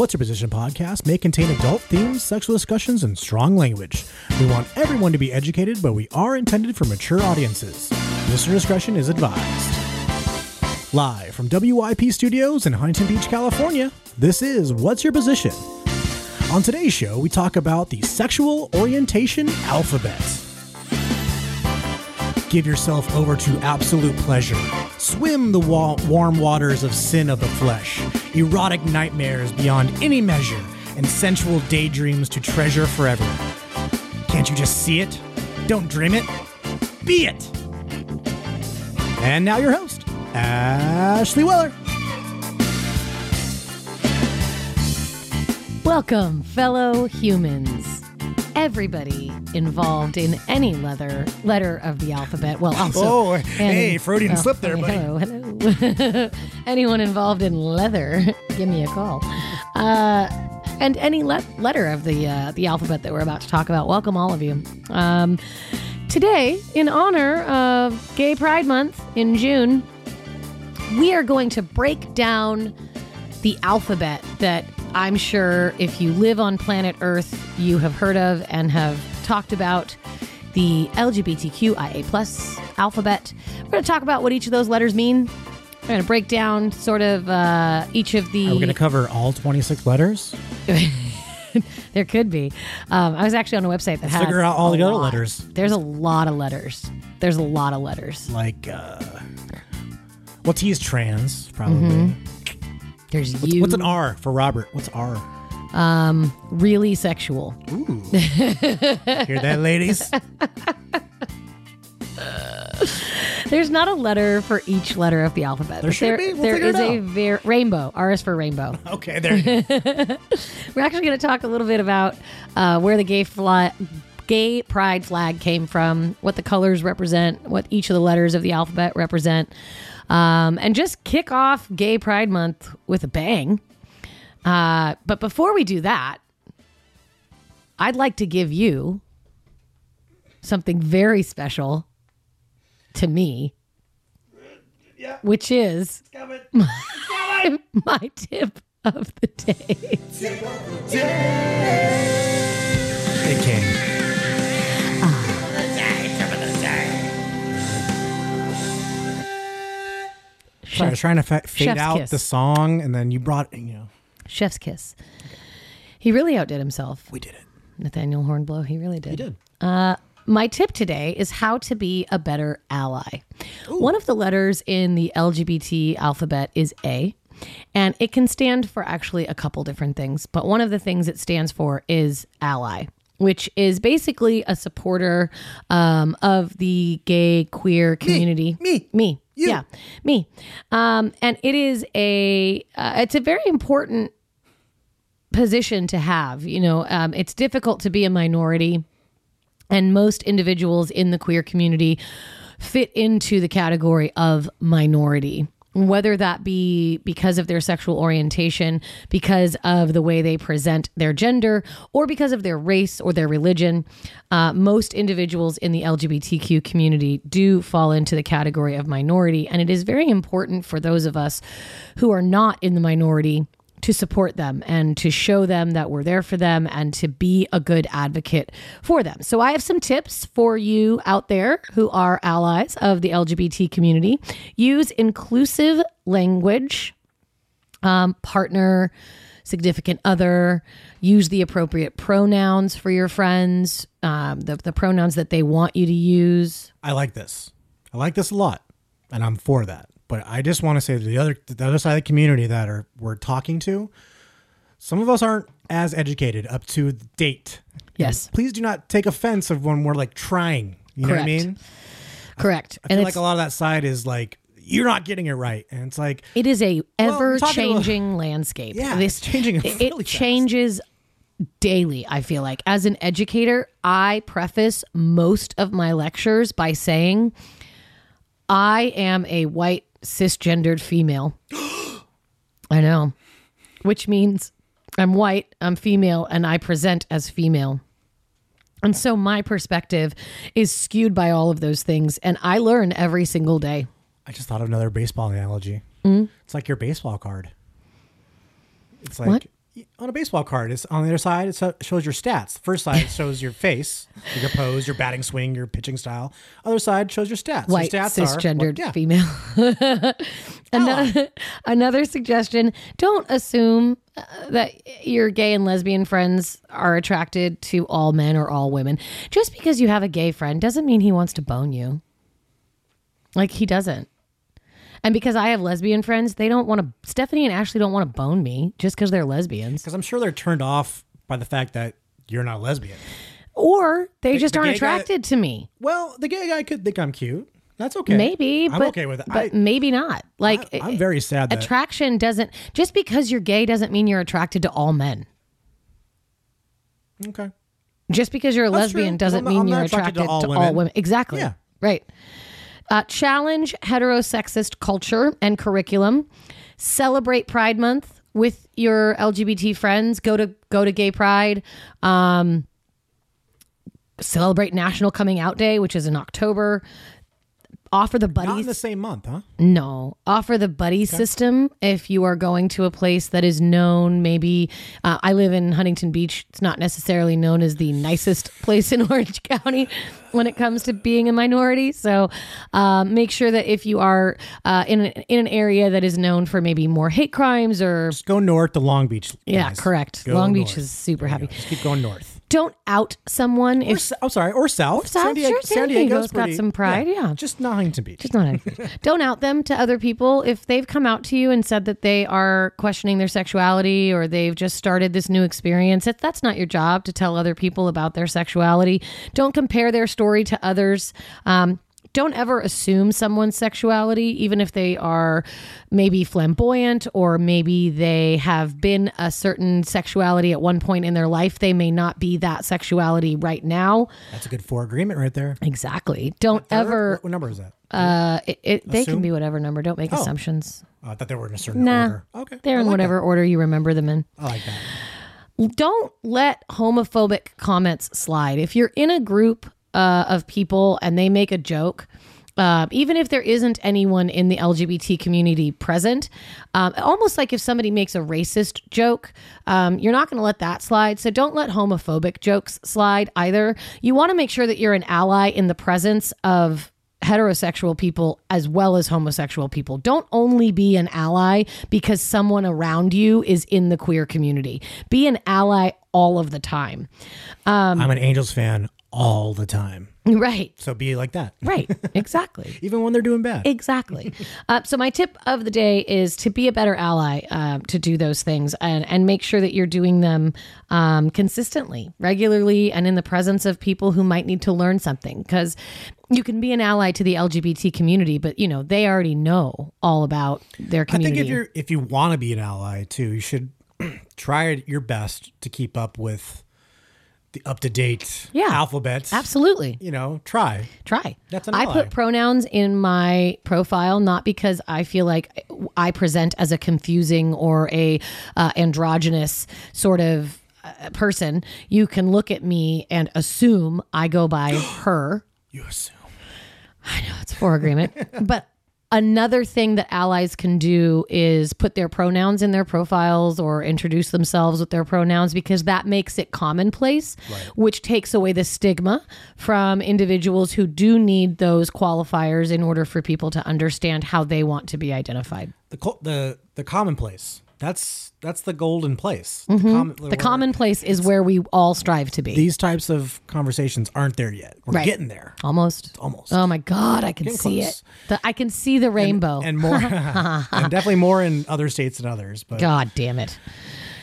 What's Your Position podcast may contain adult themes, sexual discussions, and strong language. We want everyone to be educated, but we are intended for mature audiences. Listener discretion is advised. Live from WIP Studios in Huntington Beach, California, this is What's Your Position? On today's show, we talk about the sexual orientation alphabet. Give yourself over to absolute pleasure. Swim the wa- warm waters of sin of the flesh, erotic nightmares beyond any measure, and sensual daydreams to treasure forever. Can't you just see it? Don't dream it. Be it. And now your host, Ashley Weller. Welcome, fellow humans. Everybody involved in any leather letter of the alphabet. Well, also. Oh, and- hey, Freudian slip there, hey, buddy. Hello, hello. Anyone involved in leather, give me a call. Uh, and any le- letter of the uh, the alphabet that we're about to talk about. Welcome, all of you. Um, today, in honor of Gay Pride Month in June, we are going to break down the alphabet that I'm sure if you live on planet Earth, you have heard of and have talked about the LGBTQIA plus alphabet. We're going to talk about what each of those letters mean. We're going to break down sort of uh, each of the. Are we going to cover all 26 letters? there could be. Um, I was actually on a website that has figure out all the other letters. There's a lot of letters. There's a lot of letters. Like, uh, well, T is trans, probably. Mm-hmm. There's you. What's an R for Robert? What's R? Um, really sexual. Hear that, ladies? There's not a letter for each letter of the alphabet. There should be. We'll there is a ver- rainbow. R is for rainbow. okay, there. We're actually going to talk a little bit about uh, where the gay flag, gay pride flag came from, what the colors represent, what each of the letters of the alphabet represent, um, and just kick off Gay Pride Month with a bang. Uh, but before we do that, I'd like to give you something very special to me, which is my, my tip of the day. It came. Sorry, I was trying to fa- fade Chef's out kiss. the song, and then you brought, you know, Chef's kiss. He really outdid himself. we did it. Nathaniel Hornblow, he really did. We did. My tip today is how to be a better ally. One of the letters in the LGBT alphabet is A, and it can stand for actually a couple different things. But one of the things it stands for is ally, which is basically a supporter um, of the gay queer community. Me. me, yeah, me. Um, and it is a uh, it's a very important position to have. You know, um, it's difficult to be a minority and most individuals in the queer community fit into the category of minority whether that be because of their sexual orientation because of the way they present their gender or because of their race or their religion uh, most individuals in the lgbtq community do fall into the category of minority. And it is very important for those of us who are not in the minority to support them and to show them that we're there for them and to be a good advocate for them. So, I have some tips for you out there who are allies of the LGBT community. Use inclusive language, um, partner, significant other, use the appropriate pronouns for your friends, um, the, the pronouns that they want you to use. I like this. I like this a lot, and I'm for that. But I just want to say to the other the other side of the community that are we're talking to, some of us aren't as educated up to date. Yes. Please do not take offense of when we're like trying. You know what I Correct. mean? Correct. I feel like a lot of that side is like you're not getting it right, and it's like It is a ever about- changing landscape. Yeah, this it's changing It, really it changes daily. I feel like as an educator, I preface most of my lectures by saying, "I am a white cisgendered female." I know, which means I'm white, I'm female, and I present as female. And so my perspective is skewed by all of those things, and I learn every single day. I just thought of another baseball analogy. Mm. It's like your baseball card. It's like What? On a baseball card. It's on the other side. It shows your stats. The first side shows your face, your pose, your batting swing, your pitching style. Other side shows your stats. White, your stats cisgendered are, well, yeah, female. another, another suggestion don't assume uh, that your gay and lesbian friends are attracted to all men or all women. Just because you have a gay friend doesn't mean he wants to bone you. Like, he doesn't. And because I have lesbian friends, they don't want to, Stephanie and Ashley don't want to bone me just because they're lesbians. because I'm sure they're turned off by the fact that you're not lesbian. Or they just the aren't gay guy- attracted to me. Well, the gay guy could think I'm cute. That's okay. Maybe, I'm but, okay with it. but I, maybe not. Like, I, am very sad that attraction doesn't just because you're gay doesn't mean you're attracted to all men. okay. Just because you're a That's lesbian true. doesn't I'm mean I'm you're not attracted, attracted to all to all women. women. Exactly. Yeah. Right. Uh, challenge heterosexist culture and curriculum. Celebrate Pride Month with your LGBT friends. Go to go to Gay Pride. Um, celebrate National Coming Out Day, which is in October. Offer the buddies. Not in the same month, huh? No. Offer the buddy system if you are going to a place that is known. Maybe uh, I live in Huntington Beach. It's not necessarily known as the nicest place in Orange County when it comes to being a minority. So um, make sure that if you are uh, in, an, in an area that is known for maybe more hate crimes or. Just go north to Long Beach. Yeah, correct. Go Long Beach is super happy. Just keep going north. Don't out someone Or, if. oh, sorry, or south. South, San Diego, sure, San San Diego's Diego's got some pride, yeah. Just not Huntington Beach. Just not anything. Don't out them to other people. If they've come out to you and said that they are questioning their sexuality or they've just started this new experience, that, that's not your job to tell other people about their sexuality. Don't compare their story to others. Um, don't ever assume someone's sexuality, even if they are maybe flamboyant or maybe they have been a certain sexuality at one point in their life. They may not be that sexuality right now. That's a good four agreement right there. Exactly. Don't ever What, what number is that? uh, it, it, they can be whatever number. Don't make Oh. assumptions. Oh, I thought they were in a certain Nah, order. Okay. they're in whatever order you remember them in. I like that. Don't let homophobic comments slide. If you're in a group uh, of people and they make a joke, uh, even if there isn't anyone in the LGBT community present, um, almost like if somebody makes a racist joke, um, you're not going to let that slide. So don't let homophobic jokes slide either. You want to make sure that you're an ally in the presence of heterosexual people as well as homosexual people. Don't only be an ally because someone around you is in the queer community. Be an ally all of the time. Um, I'm an Angels fan all the time. Right. So be like that. Right. Exactly. Even when they're doing bad. Exactly. Uh, so my tip of the day is to be a better ally um, to do those things and and make sure that you're doing them um, consistently, regularly, and in the presence of people who might need to learn something. Because you can be an ally to the LGBT community, but you know they already know all about their community. I think if you're if you want to be an ally too, you should try your best to keep up with the up to date Yeah. alphabets. Absolutely. You know, try. Try. That's an I ally. put pronouns in my profile not because I feel like I present as a confusing or a uh, androgynous sort of uh, person. You can look at me and assume I go by her. You assume. I know it's for agreement. but another thing that allies can do is put their pronouns in their profiles or introduce themselves with their pronouns because that makes it commonplace, which takes away the stigma from individuals who do need those qualifiers in order for people to understand how they want to be identified. The co- the the commonplace. That's that's the golden place. The, com- Mm-hmm. The commonplace is where we all strive to be. These types of conversations aren't there yet. We're Right. getting there. Almost. Almost. Oh my God, I can Getting see close. it. The, I can see the rainbow. And more and definitely more in other states than others. But God damn it.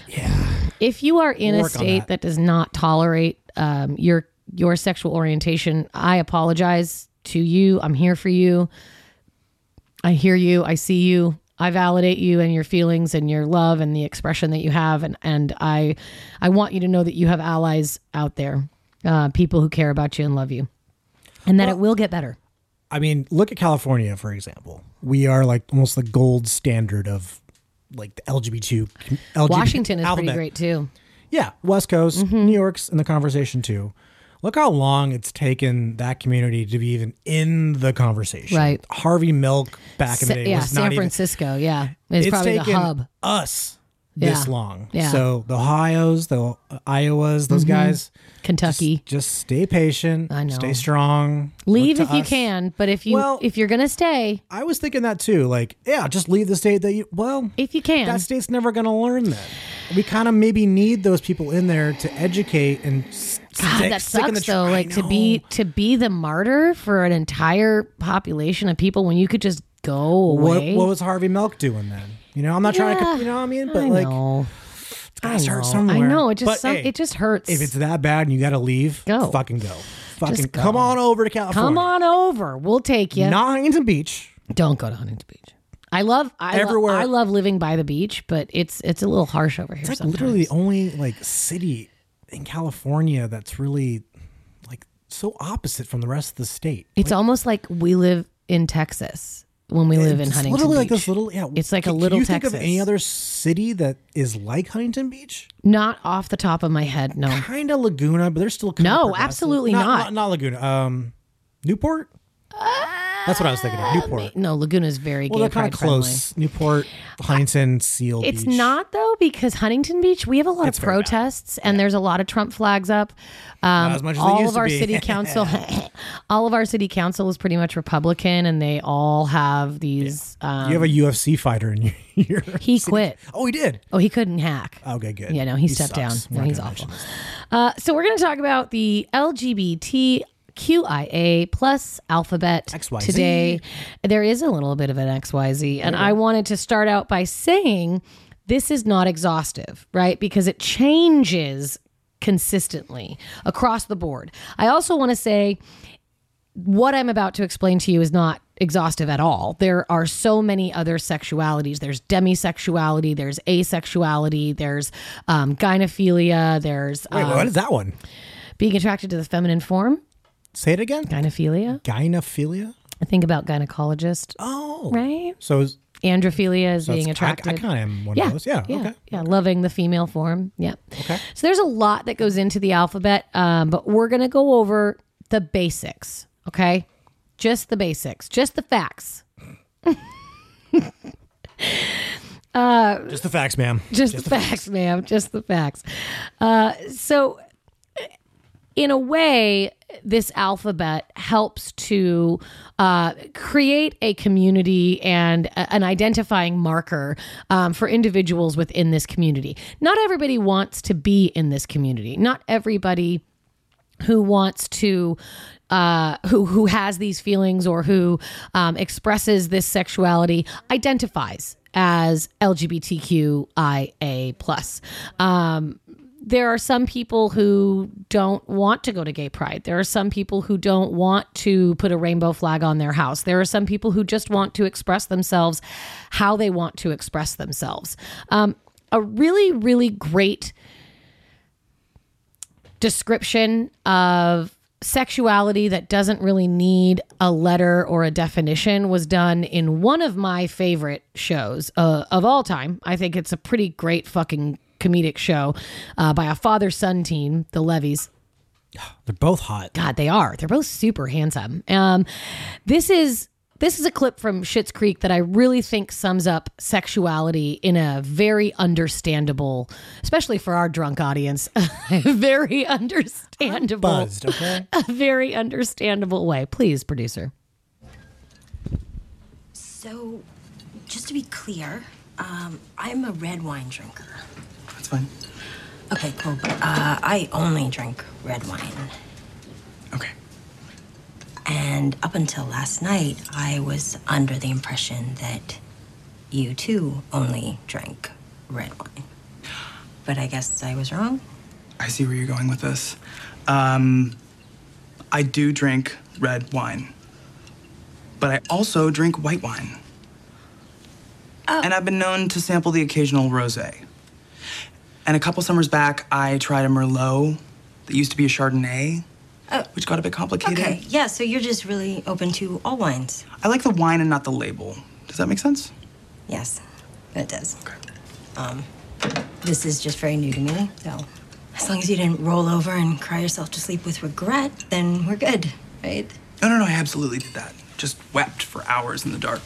Yeah. If you are in a Work on state that. that. does not tolerate um, your your sexual orientation, I apologize to you. I'm here for you. I hear you. I see you. I validate you and your feelings and your love and the expression that you have, and and I I want you to know that you have allies out there, uh, people who care about you and love you, and that it will get better. I mean, look at California for example. We are like almost the gold standard of like the LGBT. LGBT Washington is alphabet. pretty great too. Yeah, West Coast, Mm-hmm. New York's in the conversation too. Look how long it's taken that community to be even in the conversation. Right. Harvey Milk back in the day yeah, was San not even. Francisco. Yeah, is It's probably taken the hub. us this Yeah. long. Yeah. So the Ohio's, the Iowas, those mm-hmm. guys, Kentucky. just stay patient. I know. Stay strong. Leave if to you can, but if you Well- if you're gonna stay, I was thinking that too. Like, yeah, just leave the state that you. Well, if you can, that state's never going to learn that. We kind of maybe need those people in there to educate and God, stick, that stick in the sucks though. tr- Like to be to be the martyr for an entire population of people when you could just go What, away. what was Harvey Milk doing then? You know, I'm not trying to, you know what I mean? But I like, know. it's got I start know. somewhere. I know. It just some, hey, it just hurts. if it's that bad and you got to leave, Go. Fucking go. Fucking go. come on over to California. come on over, we'll take you. Not Huntington Beach. Don't go to Huntington Beach. I love I Everywhere- Love, I love living by the beach, but it's it's a little harsh over here. It's like sometimes. literally the only like city in California that's really like so opposite from the rest of the state. It's almost like we live in Texas when we live in Huntington literally like this little yeah. It's like a little Can you think of Texas. any other city that is like Huntington Beach? Not off the top of my head, no. Kind of Laguna, but they're still No, absolutely not. not. Not, not Laguna. Um, Newport. That's what I was thinking of. Newport. No, Laguna's very Well, gay they're kind pride of friendly. close. Newport, Huntington, Seal It's Beach. not though because Huntington Beach, we have a lot It's of very bad. protests and there's a lot of Trump flags up. Um, as much as they all used of to our be. city council, all of our city council is pretty much Republican, and they all have these. Um, You have a UFC fighter in your. your he quit. Oh, he did. Oh, he couldn't hack. Okay, good. Yeah, no, he stepped down. sucks. No, We're not he's gonna awful. mention this. Uh, so we're going to talk about the LGBTQIA plus alphabet XYZ. today. There is a little bit of an XYZ, and I wanted to start out by saying this is not exhaustive, right? Because it changes consistently across the board. I also want to say what I'm about to explain to you is not exhaustive at all. There are so many other sexualities. There's demisexuality, there's asexuality, there's um, gynophilia, there's Wait, uh, what is that one? being attracted to the feminine form, Say it again. gynophilia. Gynophilia. I think about gynecologist, Oh, right? So, is, Androphilia is so being attracted. I, I kind of am one yeah, of those. Yeah. yeah, Okay. yeah, loving the female form. Yeah. Okay. So there's a lot that goes into the alphabet, um, but we're gonna go over the basics. Okay, just the basics, just the facts. Just the facts, ma'am. just, the facts, ma'am. Just the facts. Uh, so, in a way, this alphabet helps to uh, create a community and a- an identifying marker um, for individuals within this community. Not everybody wants to be in this community. Not everybody who wants to uh, who who has these feelings or who um, expresses this sexuality identifies as LGBTQIA plus. Um, there are some people who don't want to go to gay pride. There are some people who don't want to put a rainbow flag on their house. There are some people who just want to express themselves how they want to express themselves. Um, a really, really great description of sexuality that doesn't really need a letter or a definition was done in one of my favorite shows uh, of all time. I think it's a pretty great fucking comedic show uh, by a father son team, the Levys. They're both hot. God, they are. They're both super handsome. Um, this is this is a clip from Schitt's Creek that I really think sums up sexuality in a very understandable, especially for our drunk audience, very understandable, Buzzed. Okay. a very understandable way. Please, producer. So, just to be clear, um, I'm a red wine drinker. That's fine. Okay, cool. But uh, I only drink red wine. Okay. And up until last night, I was under the impression that you too only drank red wine. But I guess I was wrong. I see where you're going with this. Um, I do drink red wine, but I also drink white wine. And I've been known to sample the occasional rosé. And a couple summers back, I tried a Merlot that used to be a Chardonnay, Oh. which got a bit complicated. Okay, yeah, so you're just really open to all wines. I like the wine and not the label. Does that make sense? Yes, it does. Okay. Um, this is just very new to me, so as long as you didn't roll over and cry yourself to sleep with regret, then we're good, right? No, no, no, I absolutely did that. Just wept for hours in the dark.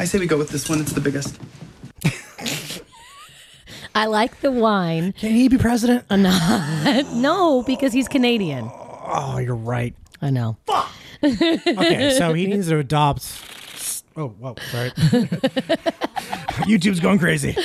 I say we go with this one, it's the biggest. I like the wine. Can he be president? Uh, no, because he's Canadian. Oh, you're right. I know. Fuck. okay, so he needs to adopt. Oh, whoa, sorry. YouTube's going crazy.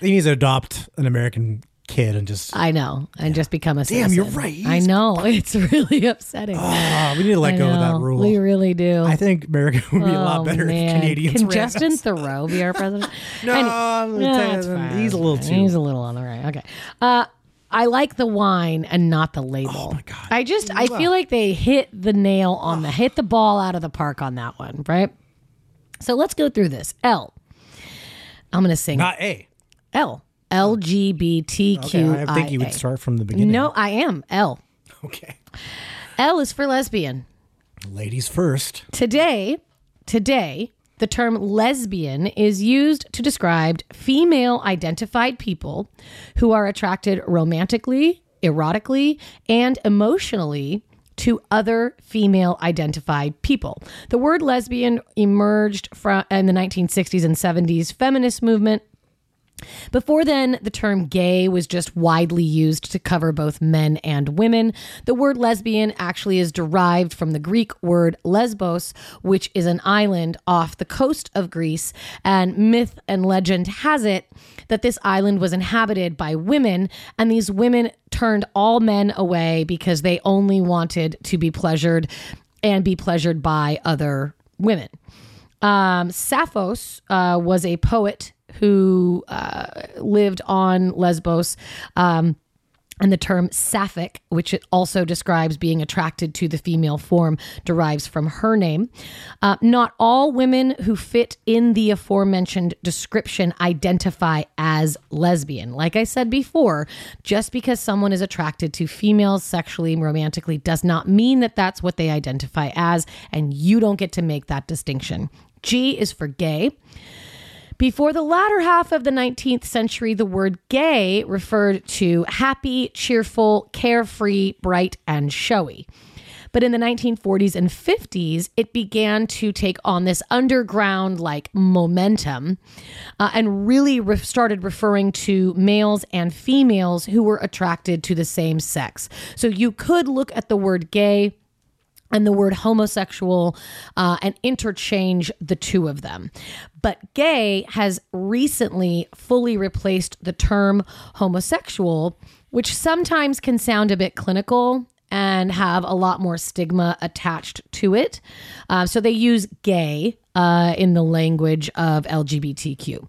He needs to adopt an American kid and just. I know. And just become a Damn, you're right. I know. It's really upsetting. Ah, we need to let I go of that rule. We really do. I think America would be a lot Oh, better if. Canadians Can ran Justin us. Trudeau be our president? No, Any- I'm gonna tell you, that's fine. he's a little too- He's a little on the right. Okay. Uh, I like the wine and not the label. Oh my God. I just I feel like they hit the nail on the hit the ball out of the park on that one, right? So let's go through this. L. I'm gonna sing Not A. L. LGBTQ. Okay, I think you would start from the beginning. No, I am L. Okay. L is for lesbian. Ladies first. Today, today, the term lesbian is used to describe female identified people who are attracted romantically, erotically, and emotionally to other female identified people. The word lesbian emerged from in the 1960s and 70s feminist movement before then, the term gay was just widely used to cover both men and women. The word lesbian actually is derived from the Greek word lesbos, which is an island off the coast of Greece. And myth and legend has it that this island was inhabited by women, and these women turned all men away because they only wanted to be pleasured and be pleasured by other women. Um, Sappho's uh, was a poet who uh, lived on Lesbos. Um, and the term sapphic, which also describes being attracted to the female form, derives from her name. Uh, not all women who fit in the aforementioned description identify as lesbian. Like I said before, just because someone is attracted to females sexually and romantically does not mean that that's what they identify as, and you don't get to make that distinction. G is for gay. Before the latter half of the 19th century, the word gay referred to happy, cheerful, carefree, bright, and showy. But in the 1940s and 50s, it began to take on this underground like momentum uh, and really re- started referring to males and females who were attracted to the same sex. So you could look at the word gay and the word homosexual uh, and interchange the two of them. But gay has recently fully replaced the term homosexual, which sometimes can sound a bit clinical and have a lot more stigma attached to it. Uh, so they use gay uh, in the language of LGBTQ.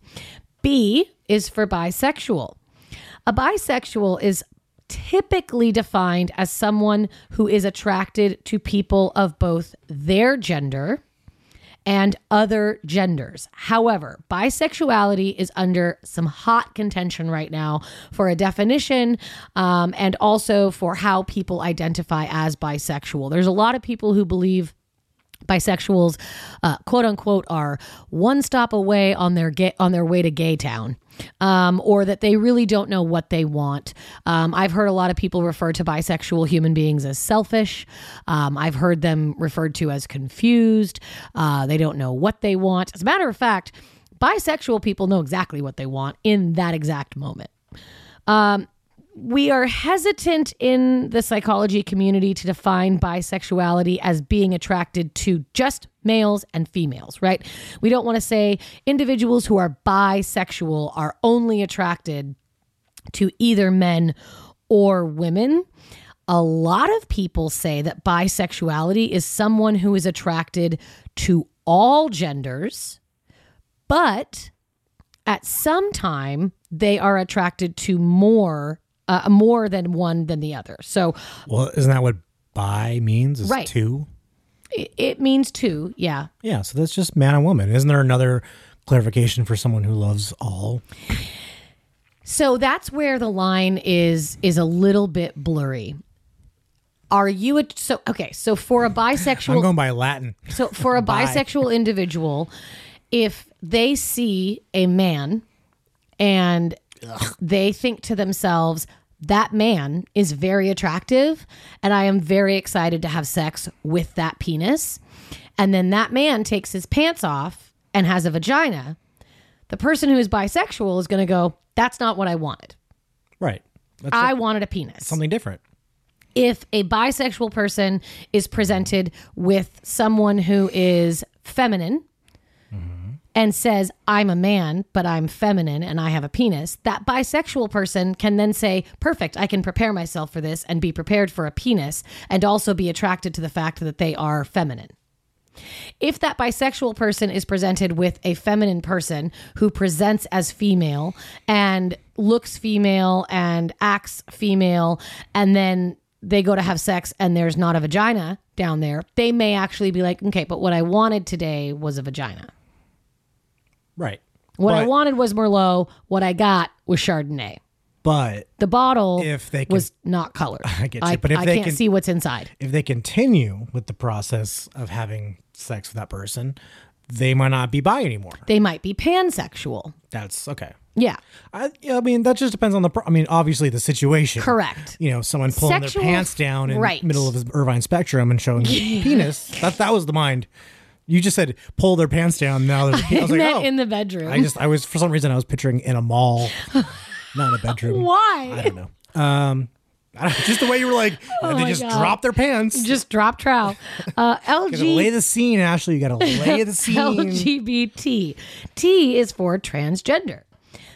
B is for bisexual. A bisexual is typically defined as someone who is attracted to people of both their gender and other genders. However, bisexuality is under some hot contention right now for a definition um, and also for how people identify as bisexual. There's a lot of people who believe bisexuals uh, quote unquote are one stop away on their gay, on their way to gay town um, or that they really don't know what they want. Um, i've heard a lot of people refer to bisexual human beings as selfish. Um, i've heard them referred to as confused. Uh, they don't know what they want. As a matter of fact bisexual people know exactly what they want in that exact moment. We are hesitant in the psychology community to define bisexuality as being attracted to just males and females, right? We don't want to say individuals who are bisexual are only attracted to either men or women. A lot of people say that bisexuality is someone who is attracted to all genders, but at some time they are attracted to more uh, more than one than the other. So Well, isn't that what bi means? Is Right. two? It, it means two, yeah. Yeah, so that's just man and woman. Isn't there another clarification for someone who loves all? So that's where the line is is a little bit blurry. Are you a so okay? So for a I'm bisexual, going by Latin. so for a bisexual individual, if they see a man and they think to themselves, that man is very attractive and I am very excited to have sex with that penis. And then that man takes his pants off and has a vagina. The person who is bisexual is going to go, that's not what I wanted. Right. That's I wanted a penis. something different. if a bisexual person is presented with someone who is feminine and says, I'm a man, but I'm feminine and I have a penis, that bisexual person can then say, Perfect, I can prepare myself for this and be prepared for a penis and also be attracted to the fact that they are feminine. If that bisexual person is presented with a feminine person who presents as female and looks female and acts female, and then they go to have sex and there's not a vagina down there, they may actually be like, okay, but what I wanted today was a vagina. Right. What I But- wanted was Merlot. What I got was Chardonnay. But The bottle If they can- was not colored. I get you, but if I they can't can- see what's inside. if they continue with the process of having sex with that person, they might not be bi anymore. They might be pansexual. That's okay. Yeah, I, I mean, that just depends on the. Pro- I mean, obviously the situation. correct. You know, someone pulling Sexual- their pants down in right. the middle of the Irvine spectrum and showing penis. That that was the mind. You just said pull their pants down. Now there's penis. I was like, oh. in the bedroom. I just, I was for some reason I was picturing in a mall, not in a bedroom. Why? I don't know. Um, I don't, just the way you were like, Oh they just God. drop their pants. just drop trow. Uh, gotta lay the scene, Ashley. You gotta lay the scene. LGBT. T is for transgender.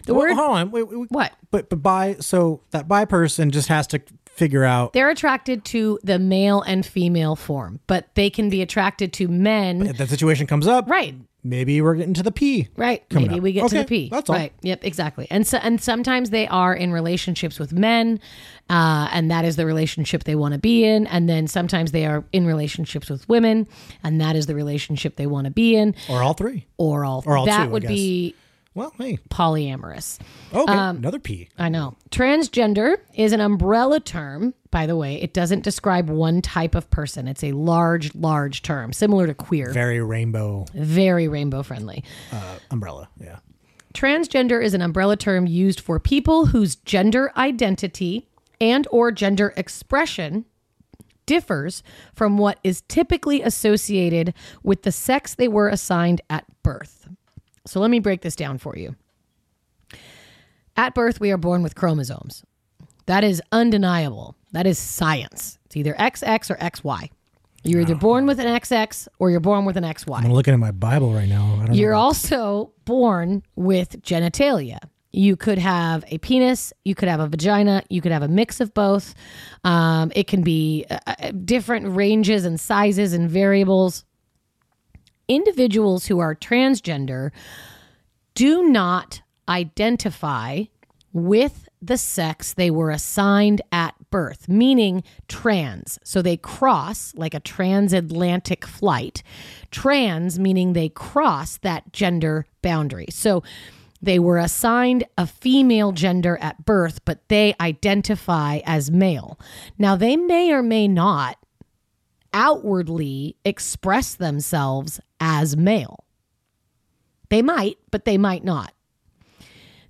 The Well, word hold on. Wait, wait, wait. what? But but bi so that by person just has to figure out They're attracted to the male and female form, but they can be attracted to men. if that situation comes up. Right. Maybe we're getting to the P. Right. Maybe up. we get to the P. that's all. Right. Yep. Exactly. And so, and sometimes they are in relationships with men, uh, and that is the relationship they want to be in. And then sometimes they are in relationships with women, and that is the relationship they want to be in, Or all three. or all. Or all that two, would be Well, hey. polyamorous. Okay. Um, another P. I know. Transgender is an umbrella term, by the way. It doesn't describe one type of person. It's a large, large term, similar to queer, Very rainbow very rainbow friendly. uh, umbrella. Yeah. Transgender is an umbrella term used for people whose gender identity and or gender expression differs from what is typically associated with the sex they were assigned at birth. So let me break this down for you. At birth, we are born with chromosomes. That is undeniable. That is science. It's either XX or XY. You're either born with an XX or you're born with an XY. I'm looking at my Bible right now. I don't You're know. also born with genitalia. You could have a penis, you could have a vagina, you could have a mix of both. Um, it can be uh, uh, different ranges and sizes and variables. Individuals who are transgender do not identify with the sex they were assigned at birth, meaning trans. So they cross like a transatlantic flight. Trans meaning they cross that gender boundary. So they were assigned a female gender at birth, but they identify as male. Now, they may or may not outwardly express themselves as male. They might, but they might not.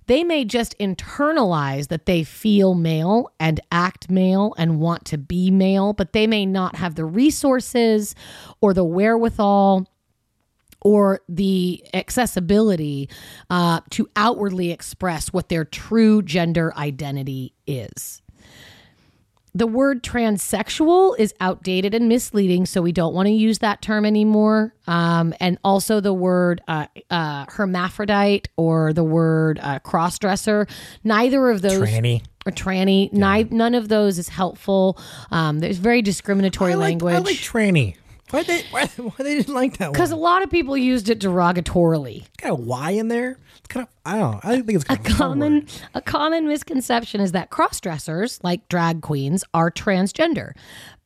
They may just internalize that they feel male and act male and want to be male, but they may not have the resources or the wherewithal or the accessibility uh, to outwardly express what their true gender identity is. The word transsexual is outdated and misleading, so we don't want to use that term anymore. Um, and also the word uh, uh, hermaphrodite or the word uh, crossdresser, neither of those Tranny. or tranny, ni- none of those is helpful. Um, there's very discriminatory I like, language. I like tranny. Why they why, why they didn't like that one? because a lot of people used it derogatorily. Got a Y in there. It's kind of I don't know. I think it's kind a Common word. a common misconception is that cross dressers, like drag queens, are transgender.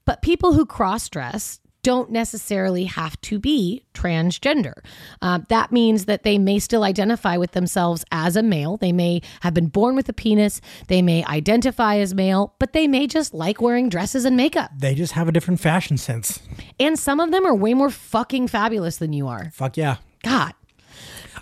But people who cross dress don't necessarily have to be transgender. Uh, that means that they may still identify with themselves as a male. They may have been born with a penis. They may identify as male, but they may just like wearing dresses and makeup. They just have a different fashion sense. And some of them are way more fucking fabulous than you are. Fuck yeah. God.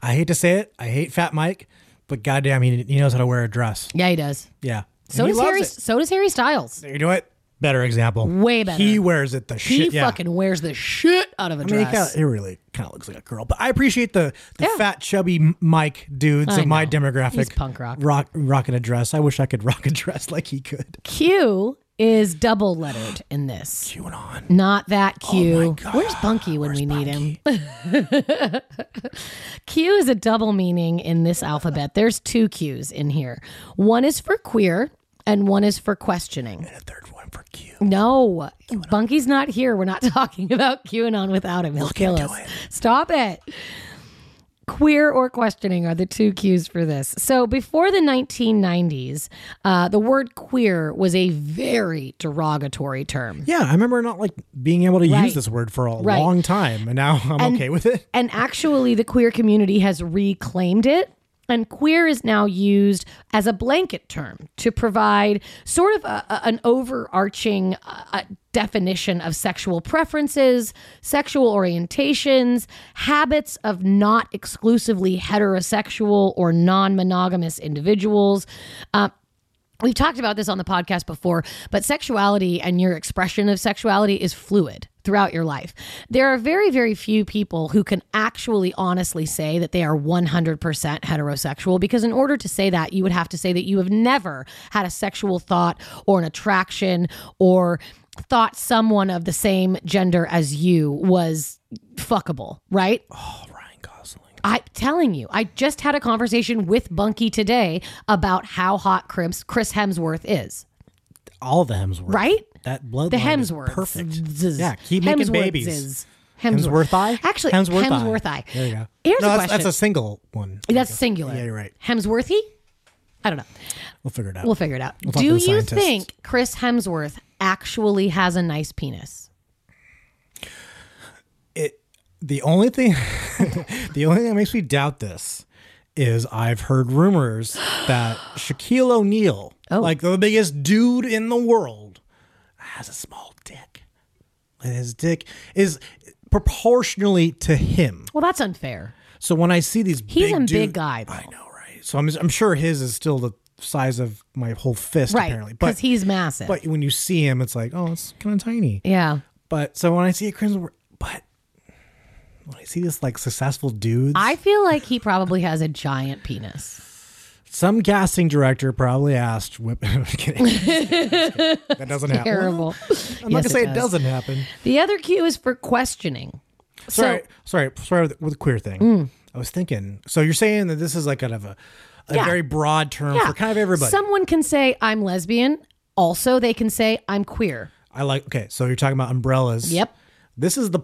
I hate to say it. I hate Fat Mike, but goddamn, he, he knows how to wear a dress. Yeah, he does. Yeah. So And he does loves Harry. it. So does Harry Styles. You know what? Better example. Way better. He wears it the He shit. yeah. fucking wears the shit out of a I mean, he, dress. kinda, he really kind of looks like a girl, but I appreciate the the Yeah. fat, chubby Mike dudes I of my know. demographic. He's punk rock. rock, rocking a dress. I wish I could rock a dress like he could. Q is double lettered in this. QAnon. Not that oh Q. Oh. Where's Bunky when Where's we need him? Q is a double meaning in this alphabet. There's two Q's in here. One is for queer and one is for questioning. And a third one for Q. No, Bunky's not here. We're not talking about QAnon without him. He'll kill us. it. Stop it. Queer or questioning are the two Q's for this. So before the 1990s, uh, the word queer was a very derogatory term. Yeah, I remember not like being able to Right. use this word for a Right. long time, and now I'm And- okay with it. And actually, the queer community has reclaimed it. And queer is now used as a blanket term to provide sort of a, a- an overarching uh, uh, definition of sexual preferences, sexual orientations, habits of not exclusively heterosexual or non monogamous individuals. Uh, We've talked about this on the podcast before, but sexuality and your expression of sexuality is fluid throughout your life. There are very, very few people who can actually honestly say that they are 100% heterosexual because, in order to say that, you would have to say that you have never had a sexual thought or an attraction or thought someone of the same gender as you was fuckable, right? Oh. I'm telling you, I just had a conversation with Bunky today about how hot Chris, Chris Hemsworth is. All the Hemsworth. Right? That blood. The Hemsworths. Perfect. Zzz. Yeah, keep making Hemsworths babies. is- Hemsworth eye? Actually, Hemsworth, Hemsworth eye. There you go. Here's no, a that's, question. that's a single one. That's singular. Yeah, you're right. Hemsworthy? I don't know. We'll figure it out. We'll figure it out. to Do you scientists. think Chris Hemsworth actually has a nice penis? The only thing the only thing that makes me doubt this is I've heard rumors that Shaquille O'Neal, Oh. like the biggest dude in the world, has a small dick. And his dick is proportionally to him. Well, that's unfair. So when I see these He's big a big guy, though. I know, right? So I'm I'm sure his is still the size of my whole fist Right. apparently. But Because he's massive. but when you see him it's like, oh, it's kind of tiny. yeah. But so when I see a crimson, but when I see this like successful dudes, I feel like he probably has a giant penis. some casting director probably asked. Whip, I'm kidding. that doesn't happen. Terrible. I'm not Yes, gonna say it, does. doesn't happen. The other Q is for questioning. Sorry, So, Mm. sorry, sorry with, with the queer thing. I was thinking. So you're saying that this is like kind of a, a Yeah. very broad term yeah, for kind of everybody. Someone can say I'm lesbian. Also, they can say I'm queer. I like. Okay, so you're talking about umbrellas. Yep. This is the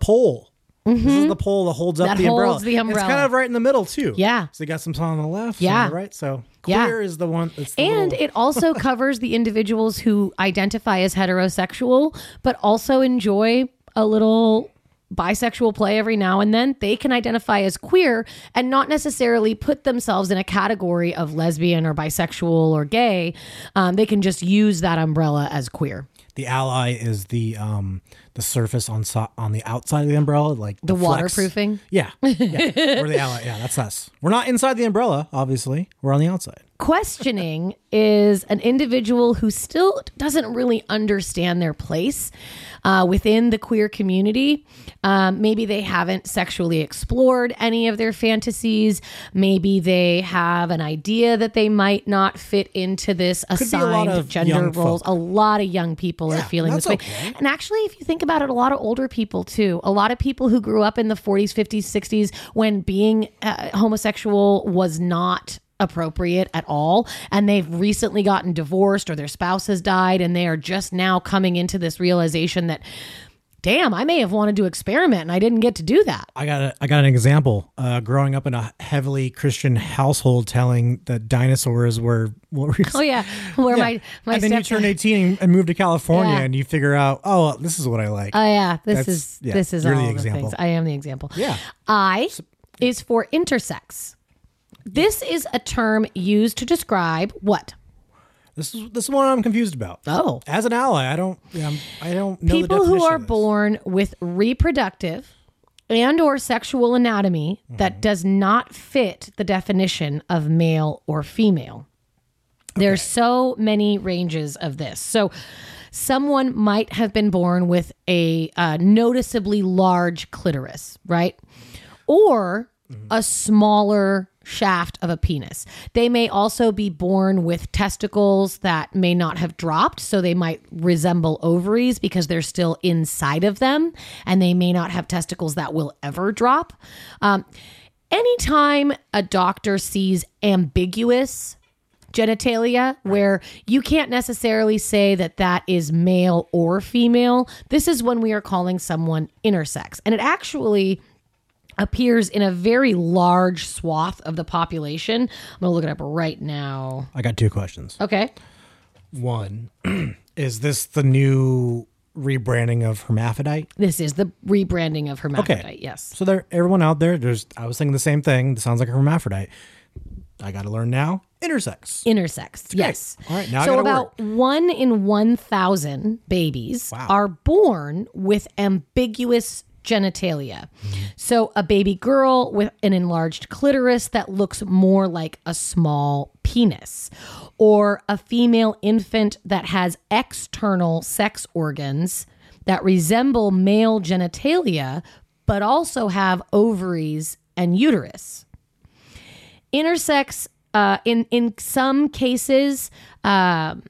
pole. This is the pole that holds up That the umbrella. holds the It's kind of right in the middle too. Yeah. So you got some on the left, Yeah. on the right. So Yeah. queer is the one. That's the And little- it also covers the individuals who identify as heterosexual, but also enjoy a little bisexual play every now and then. They can identify as queer and not necessarily put themselves in a category of lesbian or bisexual or gay. Um, they can just use that umbrella as queer. The ally is the um the surface on so- on the outside of the umbrella, like The flex. waterproofing? Yeah, yeah. We're the ally. Yeah, that's us. We're not inside the umbrella, obviously. We're on the outside. questioning is an individual who still doesn't really understand their place uh, within the queer community. Um, maybe they haven't sexually explored any of their fantasies. Maybe they have an idea that they might not fit into this be a lot assigned gender roles. folk. A lot of young people are feeling this way. okay. And actually, if you think about it, a lot of older people too. A lot of people who grew up in the 40s, 50s, 60s when being uh, homosexual was not appropriate at all and they've recently gotten divorced or their spouse has died and they are just now coming into this realization that damn i may have wanted to experiment and i didn't get to do that I got a, I got an example. Uh, growing up in a heavily Christian household, telling that dinosaurs were what were you oh yeah where Yeah. my my and then you turn 18 and move to California Yeah. and you figure out, oh, this is what I like. Oh yeah, this That's- is yeah, this is all the the, example. things. I am the example. Yeah. I is for intersex. This is a term used to describe what? This is this is what I'm confused about. Oh. As an ally, I don't yeah, I'm- I don't know the People who are born with reproductive and or sexual anatomy Mm-hmm. that does not fit the definition of male or female. There's so many ranges of this. So someone might have been born with a uh, noticeably large clitoris, right? Or a smaller shaft of a penis. They may also be born with testicles that may not have dropped, so they might resemble ovaries because they're still inside of them, and they may not have testicles that will ever drop. Um, anytime a doctor sees ambiguous genitalia where you can't necessarily say that that is male or female this is when we are calling someone intersex and it actually appears in a very large swath of the population i'm gonna look it up right now I got two questions. okay One, is this the new rebranding of hermaphrodite? this is the rebranding of hermaphrodite Okay. yes So there, everyone out there, there's. I was thinking the same thing. This sounds like a hermaphrodite. I got to learn now. Intersex. intersex yes All right, now I so about one in 1000 babies Wow. are born with ambiguous genitalia. So a baby girl with an enlarged clitoris that looks more like a small penis or a female infant that has external sex organs that resemble male genitalia but also have ovaries and uterus. Intersex uh, in in some cases um,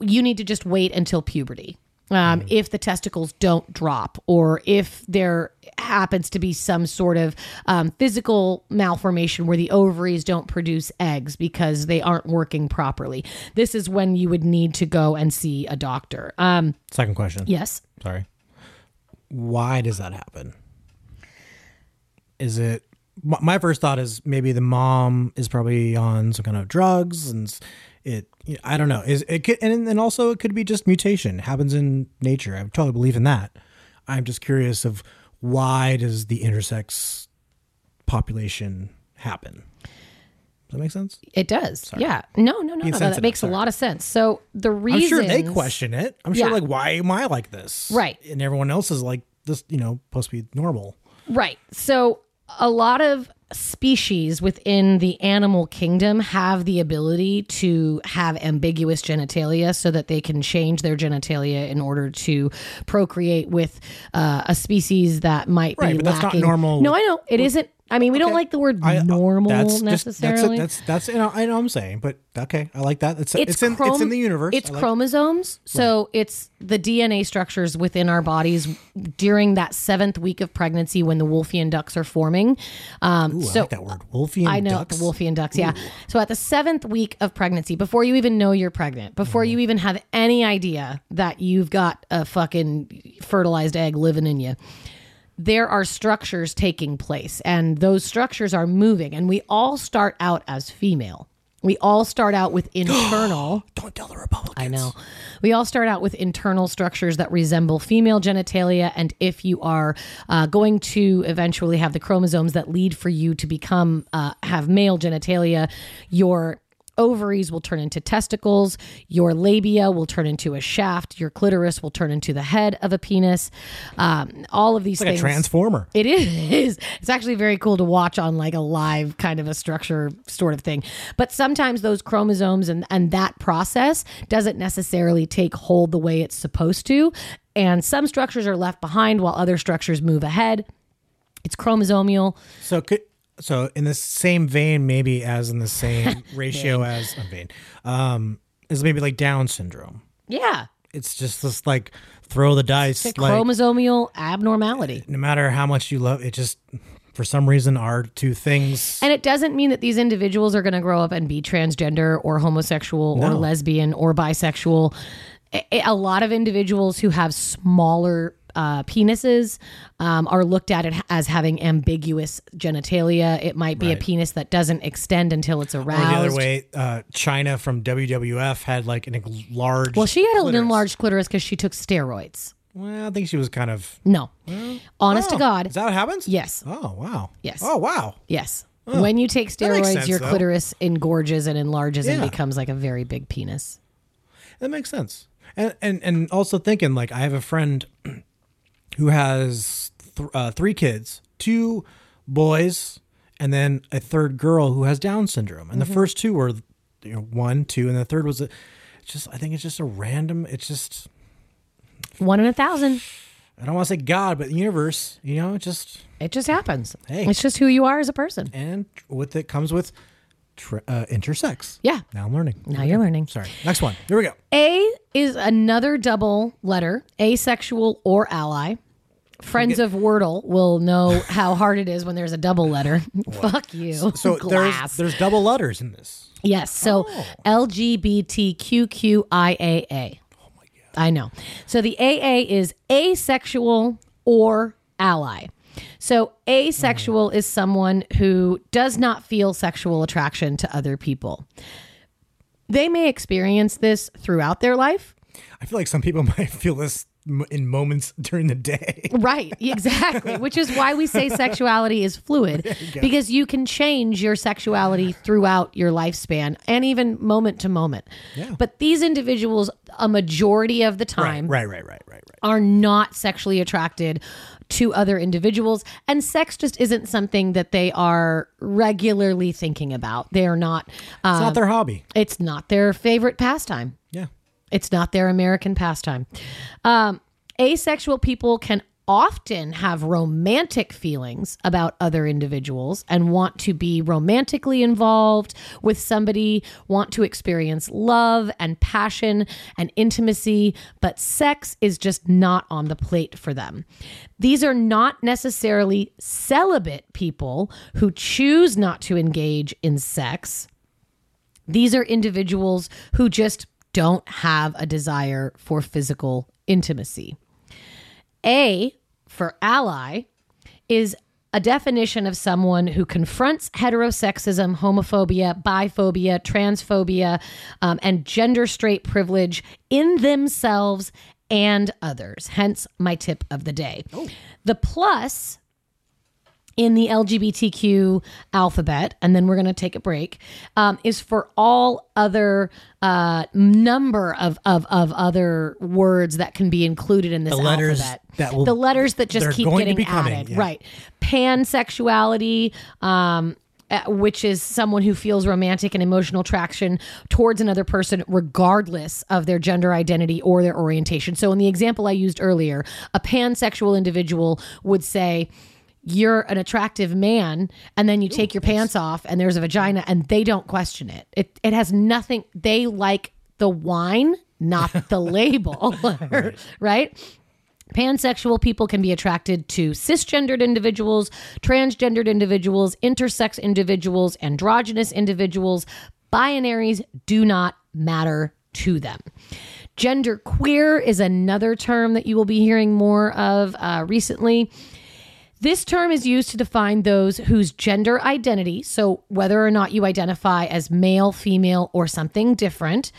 you need to just wait until puberty um, if the testicles don't drop or if there happens to be some sort of um, physical malformation where the ovaries don't produce eggs because they aren't working properly this is when you would need to go and see a doctor um, Second question. yes Sorry. Why does that happen? Is it my first thought is maybe the mom is probably on some kind of drugs and it I don't know. Is it could, and and also it could be just mutation. It happens in nature. I totally believe in that. I'm just curious of why does the intersex population happen? Does that make sense? it does yeah no no no, no, that makes a lot of sense so the reason I'm sure they question it. I'm sure Yeah. like why am I like this? Right. And everyone else is like this, you know, supposed to be normal. Right. So a lot of species within the animal kingdom have the ability to have ambiguous genitalia so that they can change their genitalia in order to procreate with uh, a species that might Right, be but that's not normal. No, I know. It isn't. I mean, we don't like the word I- uh, normal that's just- necessarily. that's it. That's that's you know, I know I'm saying, but okay, I like that. It's it's it's, in chrom- it's in the universe. It's like- chromosomes. So it's the DNA structures within our bodies during that seventh week of pregnancy when the Wolffian ducts are forming. Um, Ooh, so I like that word. Wolffian I know ducks. the Wolffian ducks. Yeah. So at the seventh week of pregnancy, before you even know you're pregnant, before Mm-hmm. you even have any idea that you've got a fucking fertilized egg living in you, there are structures taking place, and those structures are moving. And we all start out as female. We all start out with internal. Don't tell the Republicans. I know. We all start out with internal structures that resemble female genitalia. And if you are uh, going to eventually have the chromosomes that lead for you to become, uh, have male genitalia, your ovaries will turn into testicles, your labia will turn into a shaft, your clitoris will turn into the head of a penis. Um, all of these things. Like a transformer. It is. It's actually very cool to watch on like a live kind of a structure sort of thing. But sometimes those chromosomes and, and that process doesn't necessarily take hold the way it's supposed to. And some structures are left behind while other structures move ahead. It's chromosomal. So could so in the same vein, maybe as in the same ratio as uh, vein, um, is maybe like Down syndrome. Yeah. It's just this like throw the dice. A like chromosomal abnormality. no matter how much you love it, just for some reason are two things. And it doesn't mean that these individuals are going to grow up and be transgender or homosexual or lesbian or bisexual. A, a lot of individuals who have smaller uh, penises um, are looked at as having ambiguous genitalia. It might be a penis that doesn't extend until it's Or aroused. the other way, uh, Chyna from WWF had like an enlarged. Well, she had an enlarged clitoris because she took steroids. Well, I think she was kind of. No, honest to Oh, God, is that what happens? yes, Oh wow. Yes. Oh wow. yes. When you take steroids, sense, your though. clitoris engorges and enlarges and becomes like a very big penis. That makes sense. And and and also thinking like I have a friend who has th- uh, three kids, two boys, and then a third girl who has Down syndrome. And the first two were you know one, two, and the third was a, just I think it's just a random. It's just One in a thousand. I don't want to say God, but the universe, you know, it just It just happens. Hey. It's just who you are as a person. and with it comes with tr uh, intersex. Yeah. Now I'm learning. Now you're learning. Sorry. Next one. Here we go. A is another double letter, asexual or ally. Friends of Wordle will know how hard it is when there's a double letter. Fuck you. So there's Glass. there's double letters in this. Yes. So Oh. LGBTQQIAA. Oh my God. I know. So the AA is asexual or ally. So asexual hmm. is someone who does not feel sexual attraction to other people. They may experience this throughout their life. I feel like some people might feel this in moments during the day. Right, exactly. Which is why we say sexuality is fluid because you can change your sexuality throughout your lifespan and even moment to moment. Yeah. But these individuals, a majority of the time, Right, right, right, right, right. are not sexually attracted to other individuals and sex just isn't something that they are regularly thinking about they are not uh, It's not their hobby. it's not their favorite pastime Yeah. It's not their American pastime. Um, asexual people can often have romantic feelings about other individuals and want to be romantically involved with somebody, want to experience love and passion and intimacy, but sex is just not on the plate for them. These are not necessarily celibate people who choose not to engage in sex. These are individuals who just don't have a desire for physical intimacy. A for ally is a definition of someone who confronts heterosexism, homophobia, biphobia, transphobia, um, and gender straight privilege in themselves and others. Hence, my tip of the day. The plus in the LGBTQ alphabet, and then we're going to take a break, um, is for all other uh, number of, of of other words that can be included in this The letters alphabet. that will- the letters that just keep getting added, yeah. right? Pansexuality. Um, uh, which is someone who feels romantic and emotional attraction towards another person, regardless of their gender identity or their orientation. So, in the example I used earlier, a pansexual individual would say, You're an attractive man, and then you take your pants off, and there's a vagina, and they don't question it. It, it has nothing, they like the wine, not the label, right? Pansexual people can be attracted to cisgendered individuals, transgendered individuals, intersex individuals, androgynous individuals. Binaries do not matter to them. Gender queer is another term that you will be hearing more of uh, recently. This term is used to define those whose gender identity, so whether or not you identify as male, female, or something different,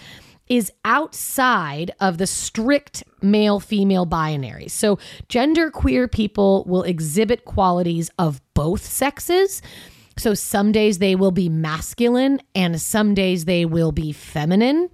is outside of the strict male female binary. So, genderqueer people will exhibit qualities of both sexes. So, some days they will be masculine and some days they will be feminine,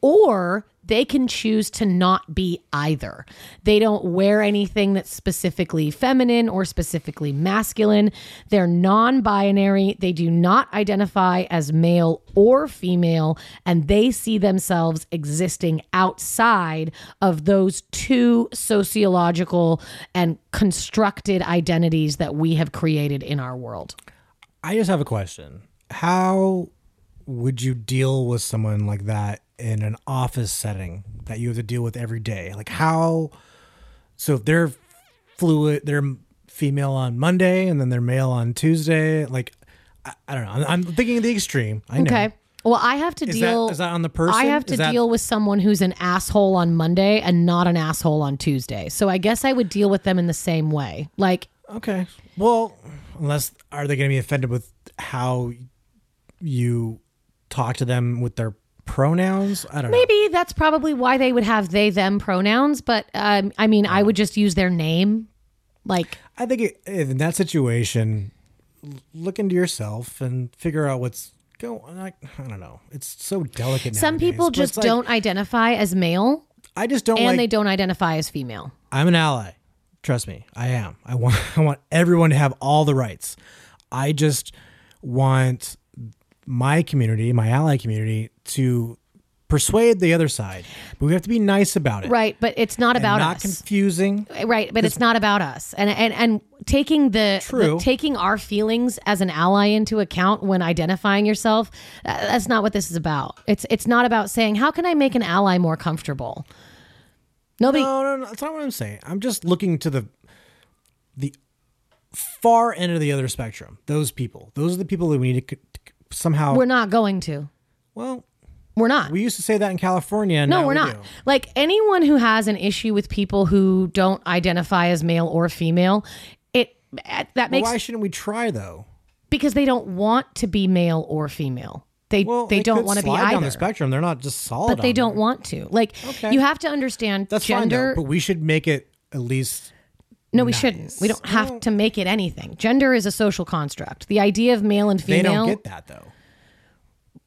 or they can choose to not be either. They don't wear anything that's specifically feminine or specifically masculine. They're non binary. They do not identify as male or female, and they see themselves existing outside of those two sociological and constructed identities that we have created in our world. I just have a question. How would you deal with someone like that in an office setting that you have to deal with every day? Like how so if they're fluid, they're female on Monday and then they're male on Tuesday, like I, I don't know. I'm, I'm thinking of the extreme. I know. Okay. Well, I have to Is deal. is that on the person? I have to that- deal with someone who's an asshole on Monday and not an asshole on Tuesday. So I guess I would deal with them in the same way. Like, Okay. Well, unless are they going to be offended with how you talk to them with their pronouns? I don't know. maybe that's probably why they would have they them pronouns. But um, I mean, I would just use their name. Like, I think it, in that situation, look into yourself and figure out what's going. I, I don't know. It's so delicate. some nowadays, people just like, don't identify as male I just don't and like. they don't identify as female. I'm an ally. Trust me, I am. I want. I want everyone to have all the rights. I just want my community, my ally community, to persuade the other side, but we have to be nice about it. Right, but it's not about not us. confusing. right, but it's not about us. And and and taking the, the- taking our feelings as an ally into account when identifying yourself, uh, that's not what this is about. It's it's not about saying how can I make an ally more comfortable. Nobody No, no, no. That's not what I'm saying. I'm just looking to the the far end of the other spectrum. Those people. Those are the people that we need to somehow. we're not going to. well, We're not. we used to say that in California. No, we're we not. do. Like anyone who has an issue with people who don't identify as male or female, it that makes why shouldn't we try though? because they don't want to be male or female. They Well, they, don't want to be either. down the spectrum. They're not just solid. but they on don't want to. Like Okay. you have to understand That's gender. fine though. But we should make it at least. No, we shouldn't. We don't have to make it anything. Gender is a social construct. The idea of male and female. They don't get that though.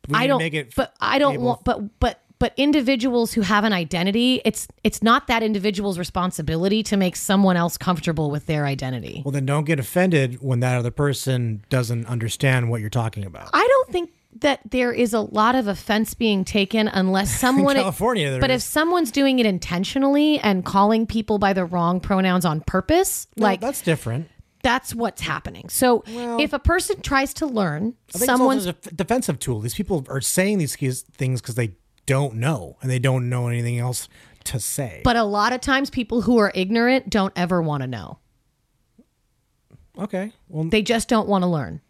We I don't. Make it but I don't able- want. But but but individuals who have an identity, it's it's not that individual's responsibility to make someone else comfortable with their identity. Well, then don't get offended when that other person doesn't understand what you're talking about. I don't think that there is a lot of offense being taken unless someone California, there but if someone's doing it intentionally and calling people by the wrong pronouns on purpose, No, like that's different. that's what's happening. So if a person tries to learn someone's a defensive tool. These people are saying these things because they don't know and they don't know anything else to say. but a lot of times people who are ignorant don't ever want to know. okay, well, They just don't want to learn.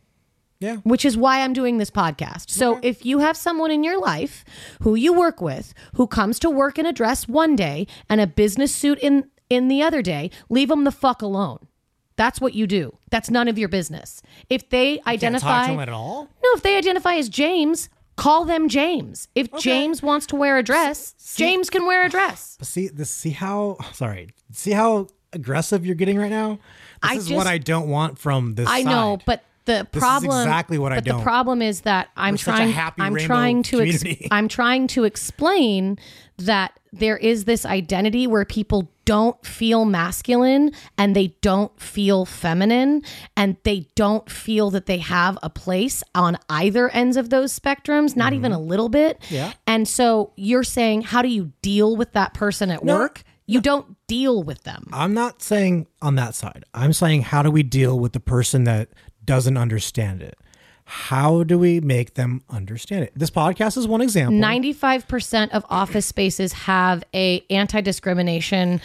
Yeah, which is why I'm doing this podcast. So if you have someone in your life who you work with who comes to work in a dress one day and a business suit in in the other day, leave them the fuck alone. That's what you do. That's none of your business. If they can't identify them at all. No, if they identify as James, call them James. If James wants to wear a dress, James can wear a dress. But see, this, see how sorry, see how aggressive you're getting right now. This I is just- what I don't want from this. I know, but the problem exactly what I but don't. the problem is that I'm We're trying happy I'm trying to ex- I'm trying to explain that there is this identity where people don't feel masculine and they don't feel feminine and they don't feel that they have a place on either ends of those spectrums, not even a little bit. Mm-hmm. Yeah. And so you're saying how do you deal with that person at work? You don't deal with them. I'm not saying on that side. I'm saying how do we deal with the person that doesn't understand it? How do we make them understand it? This podcast is one example. 95% of office spaces have a anti-discrimination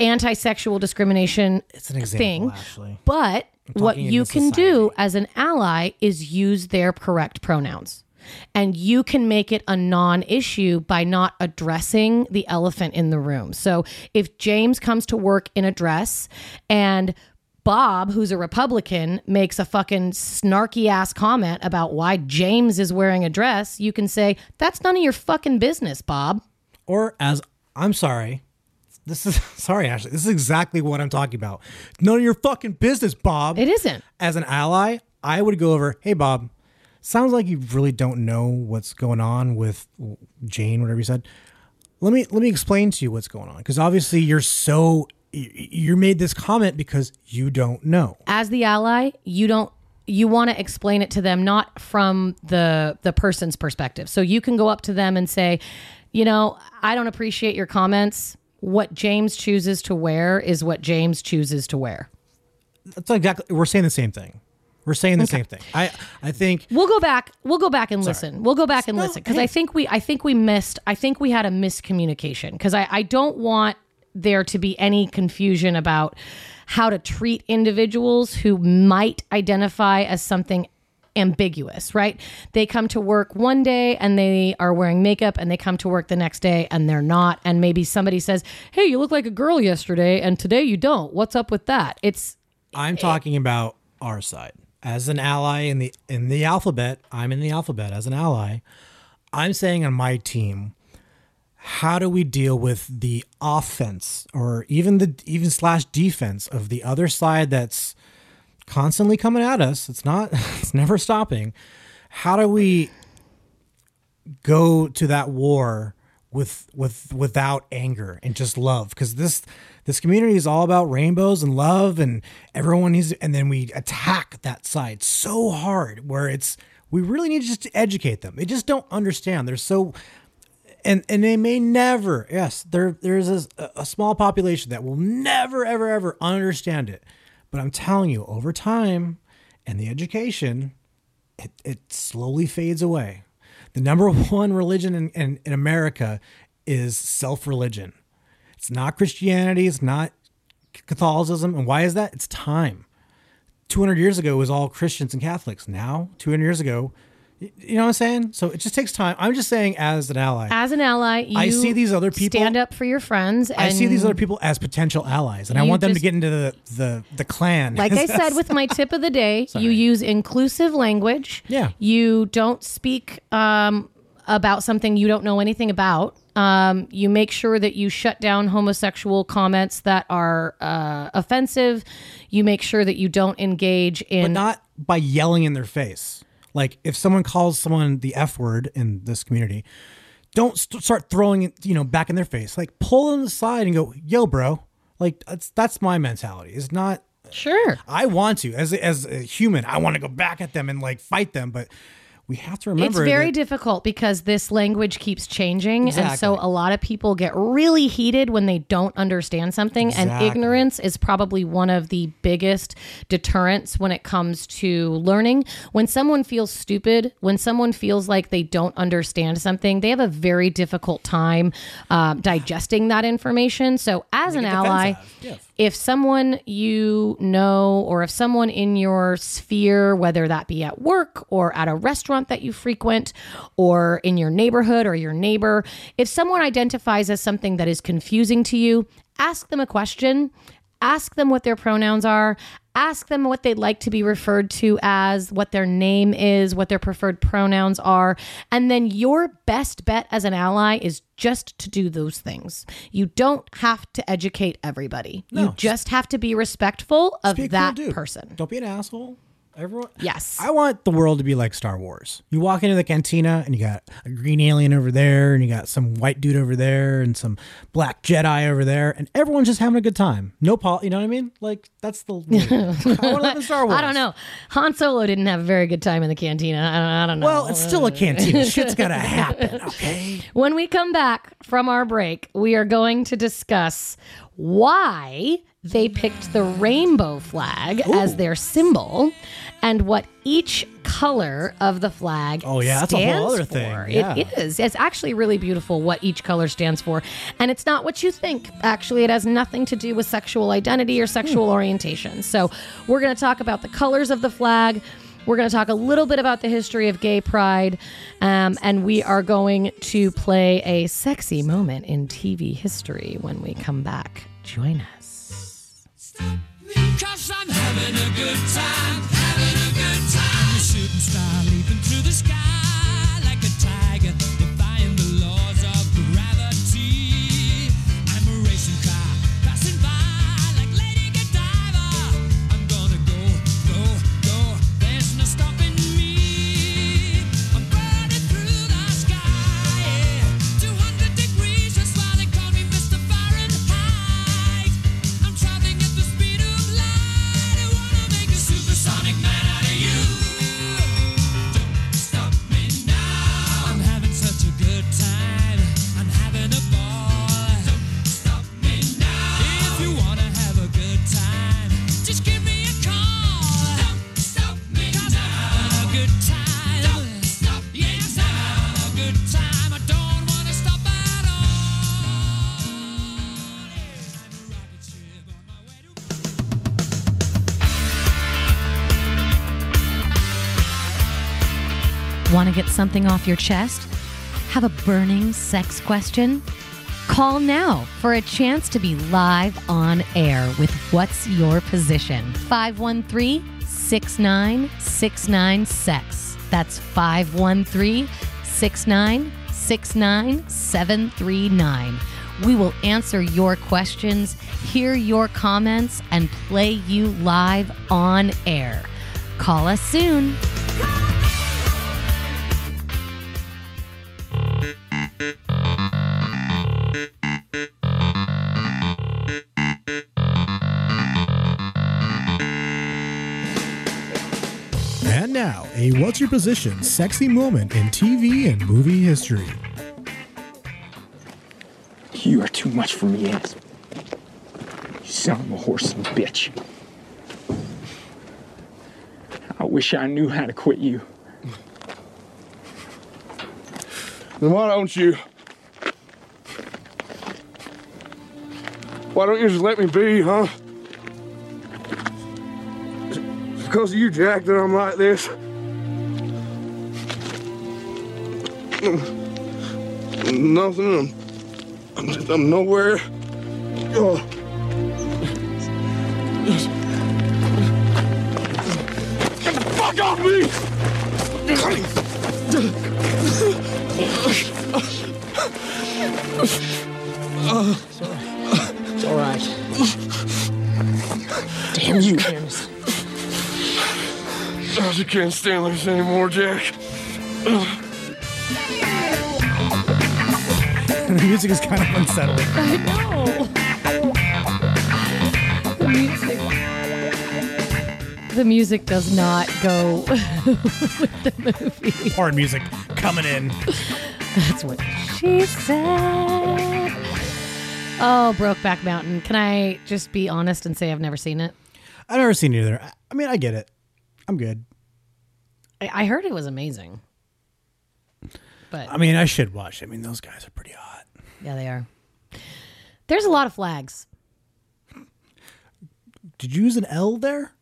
anti-sexual discrimination it's an example, thing actually. but what you can do as an ally is use their correct pronouns and you can make it a non-issue by not addressing the elephant in the room so if james comes to work in a dress and Bob, who's a Republican, makes a fucking snarky ass comment about why James is wearing a dress, you can say, That's none of your fucking business, Bob. Or as I'm sorry. This is sorry, Ashley. This is exactly what I'm talking about. None of your fucking business, Bob. It isn't. As an ally, I would go over, hey Bob, sounds like you really don't know what's going on with Jane, whatever you said. Let me let me explain to you what's going on. Because obviously you're so you- made this comment because you don't know. As the ally, you don't you want to explain it to them not from the the person's perspective. So you can go up to them and say, "You know, I don't appreciate your comments. What James chooses to wear is what James chooses to wear." That's exactly we're saying the same thing. We're saying the same thing. I I think We'll go back. We'll go back and listen. We'll go back and No, listen because hey. I think we I think we missed. I think we had a miscommunication because I I don't want there to be any confusion about how to treat individuals who might identify as something ambiguous, right? They come to work one day and they are wearing makeup and they come to work the next day and they're not and maybe somebody says, "Hey, you look like a girl yesterday and today you don't. What's up with that?" It's I'm talking about our side. As an ally in the in the alphabet, I'm in the alphabet as an ally. I'm saying on my team, how do we deal with the offense or even the even slash defense of the other side that's constantly coming at us? It's not it's never stopping. How do we go to that war with with without anger and just love because this this community is all about rainbows and love and everyone needs and then we attack that side so hard where it's we really need just to educate them they just don't understand they're so and and they may never yes there there's a, a small population that will never ever ever understand it. But i'm telling you over time and the education it, it slowly fades away. The number one religion in, in, in america is self-religion. It's not christianity it's not catholicism. And why is that? It's time. 200 years ago it was all christians and catholics. Now 200 years ago you know what I'm saying? So it just takes time. I'm just saying, as an ally, As an ally, you I see these other people- stand up for your friends. And I see these other people as potential allies, and I want them to get into the the, the clan. Like I said with my tip of the day, you use inclusive language. Yeah. You don't speak um, about something you don't know anything about. Um, you make sure that you shut down homosexual comments that are uh, offensive. You make sure that you don't engage in but not by yelling in their face. Like if someone calls someone the F word in this community, don't st- start throwing it, you know, back in their face. Like pull them aside and go, "Yo, bro." Like that's that's my mentality. It's not. sure. I want to as as a human, I want to go back at them and like fight them, but we have to remember It's very that- difficult because this language keeps changing. And so a lot of people get really heated when they don't understand something. And ignorance is probably one of the biggest deterrents when it comes to learning. When someone feels stupid, when someone feels like they don't understand something, they have a very difficult time um, digesting that information. So as an ally. Yes. If someone you know or if someone in your sphere whether that be at work or at a restaurant that you frequent or in your neighborhood or your neighbor if someone identifies as something that is confusing to you ask them a question ask them what their pronouns are. Ask them what they'd like to be referred to as what their name is what their preferred pronouns are. And then your best bet as an ally is just to do those things. You don't have to educate everybody. You just have to be respectful of cool that person. Don't be an asshole. Everyone. Yes. I want the world to be like Star Wars. You walk into the cantina and you got a green alien over there, and you got some white dude over there, and some black Jedi over there, and everyone's just having a good time. No Paul, you know what I mean? Like that's the. I want to live in Star Wars. I don't know. Han Solo didn't have a very good time in the cantina. I don't, I don't know. Well, it's still a cantina. Shit's gotta happen. Okay. When we come back from our break, we are going to discuss why they picked the rainbow flag as their symbol and what each color of the flag Oh, yeah, that's a whole other thing. Yeah. It is. It's actually really beautiful what each color stands for. And it's not what you think. Actually, it has nothing to do with sexual identity or sexual Hmm. orientation. So, we're going to talk about the colors of the flag. We're going to talk a little bit about the history of gay pride. Um, and we are going to play a sexy moment in TV history when we come back. Join us. Cause I'm having a good time, having a good time. Shooting star something off your chest? Have a burning sex question? Call now for a chance to be live on air with What's Your Position? 513 6969 Sex. That's 513 6969 739. We will answer your questions, hear your comments, and play you live on air. Call us soon. A what's your position sexy moment in TV and movie history. You are too much for me, Ann. You son of a horse and a bitch. I wish I knew how to quit you. Then why don't you? Why don't you just let me be, huh? It's because of you, Jack, that I'm like this. Nothing. I'm, I'm, I'm nowhere. Oh. Get the fuck off me! It's all right. Damn you, Ennis. I just can't stand this anymore, Jack. The music is kind of unsettling. I know. The music. The music does not go with the movie. Horror music coming in. That's what she said. Oh, Brokeback Mountain. Can I just be honest and say I've never seen it? I've never seen it either. I- I mean, I get it. I'm good. I, I heard it was amazing. But I mean, I should watch. I mean, those guys are pretty hot. yeah, they are. There's a lot of flags. Did you use an L there?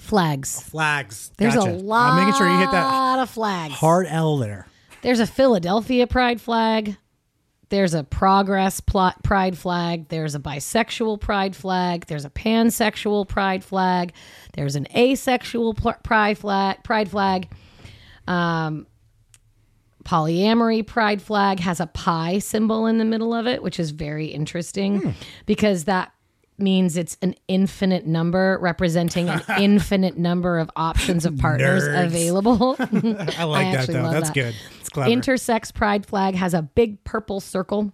Flags. Flags. There's Gotcha. a lot I'm making sure you hit that A lot of flags. hard L there. There's a Philadelphia pride flag. There's a progress plot pride flag. There's a bisexual pride flag. There's a pansexual pride flag. There's an asexual pl- pride flag. Pride flag. Um, polyamory pride flag has a pi symbol in the middle of it, which is very interesting because that means it's an infinite number representing an infinite number of options of partners Nerds. available. I like that though. That's that. good. It's clever. Intersex pride flag has a big purple circle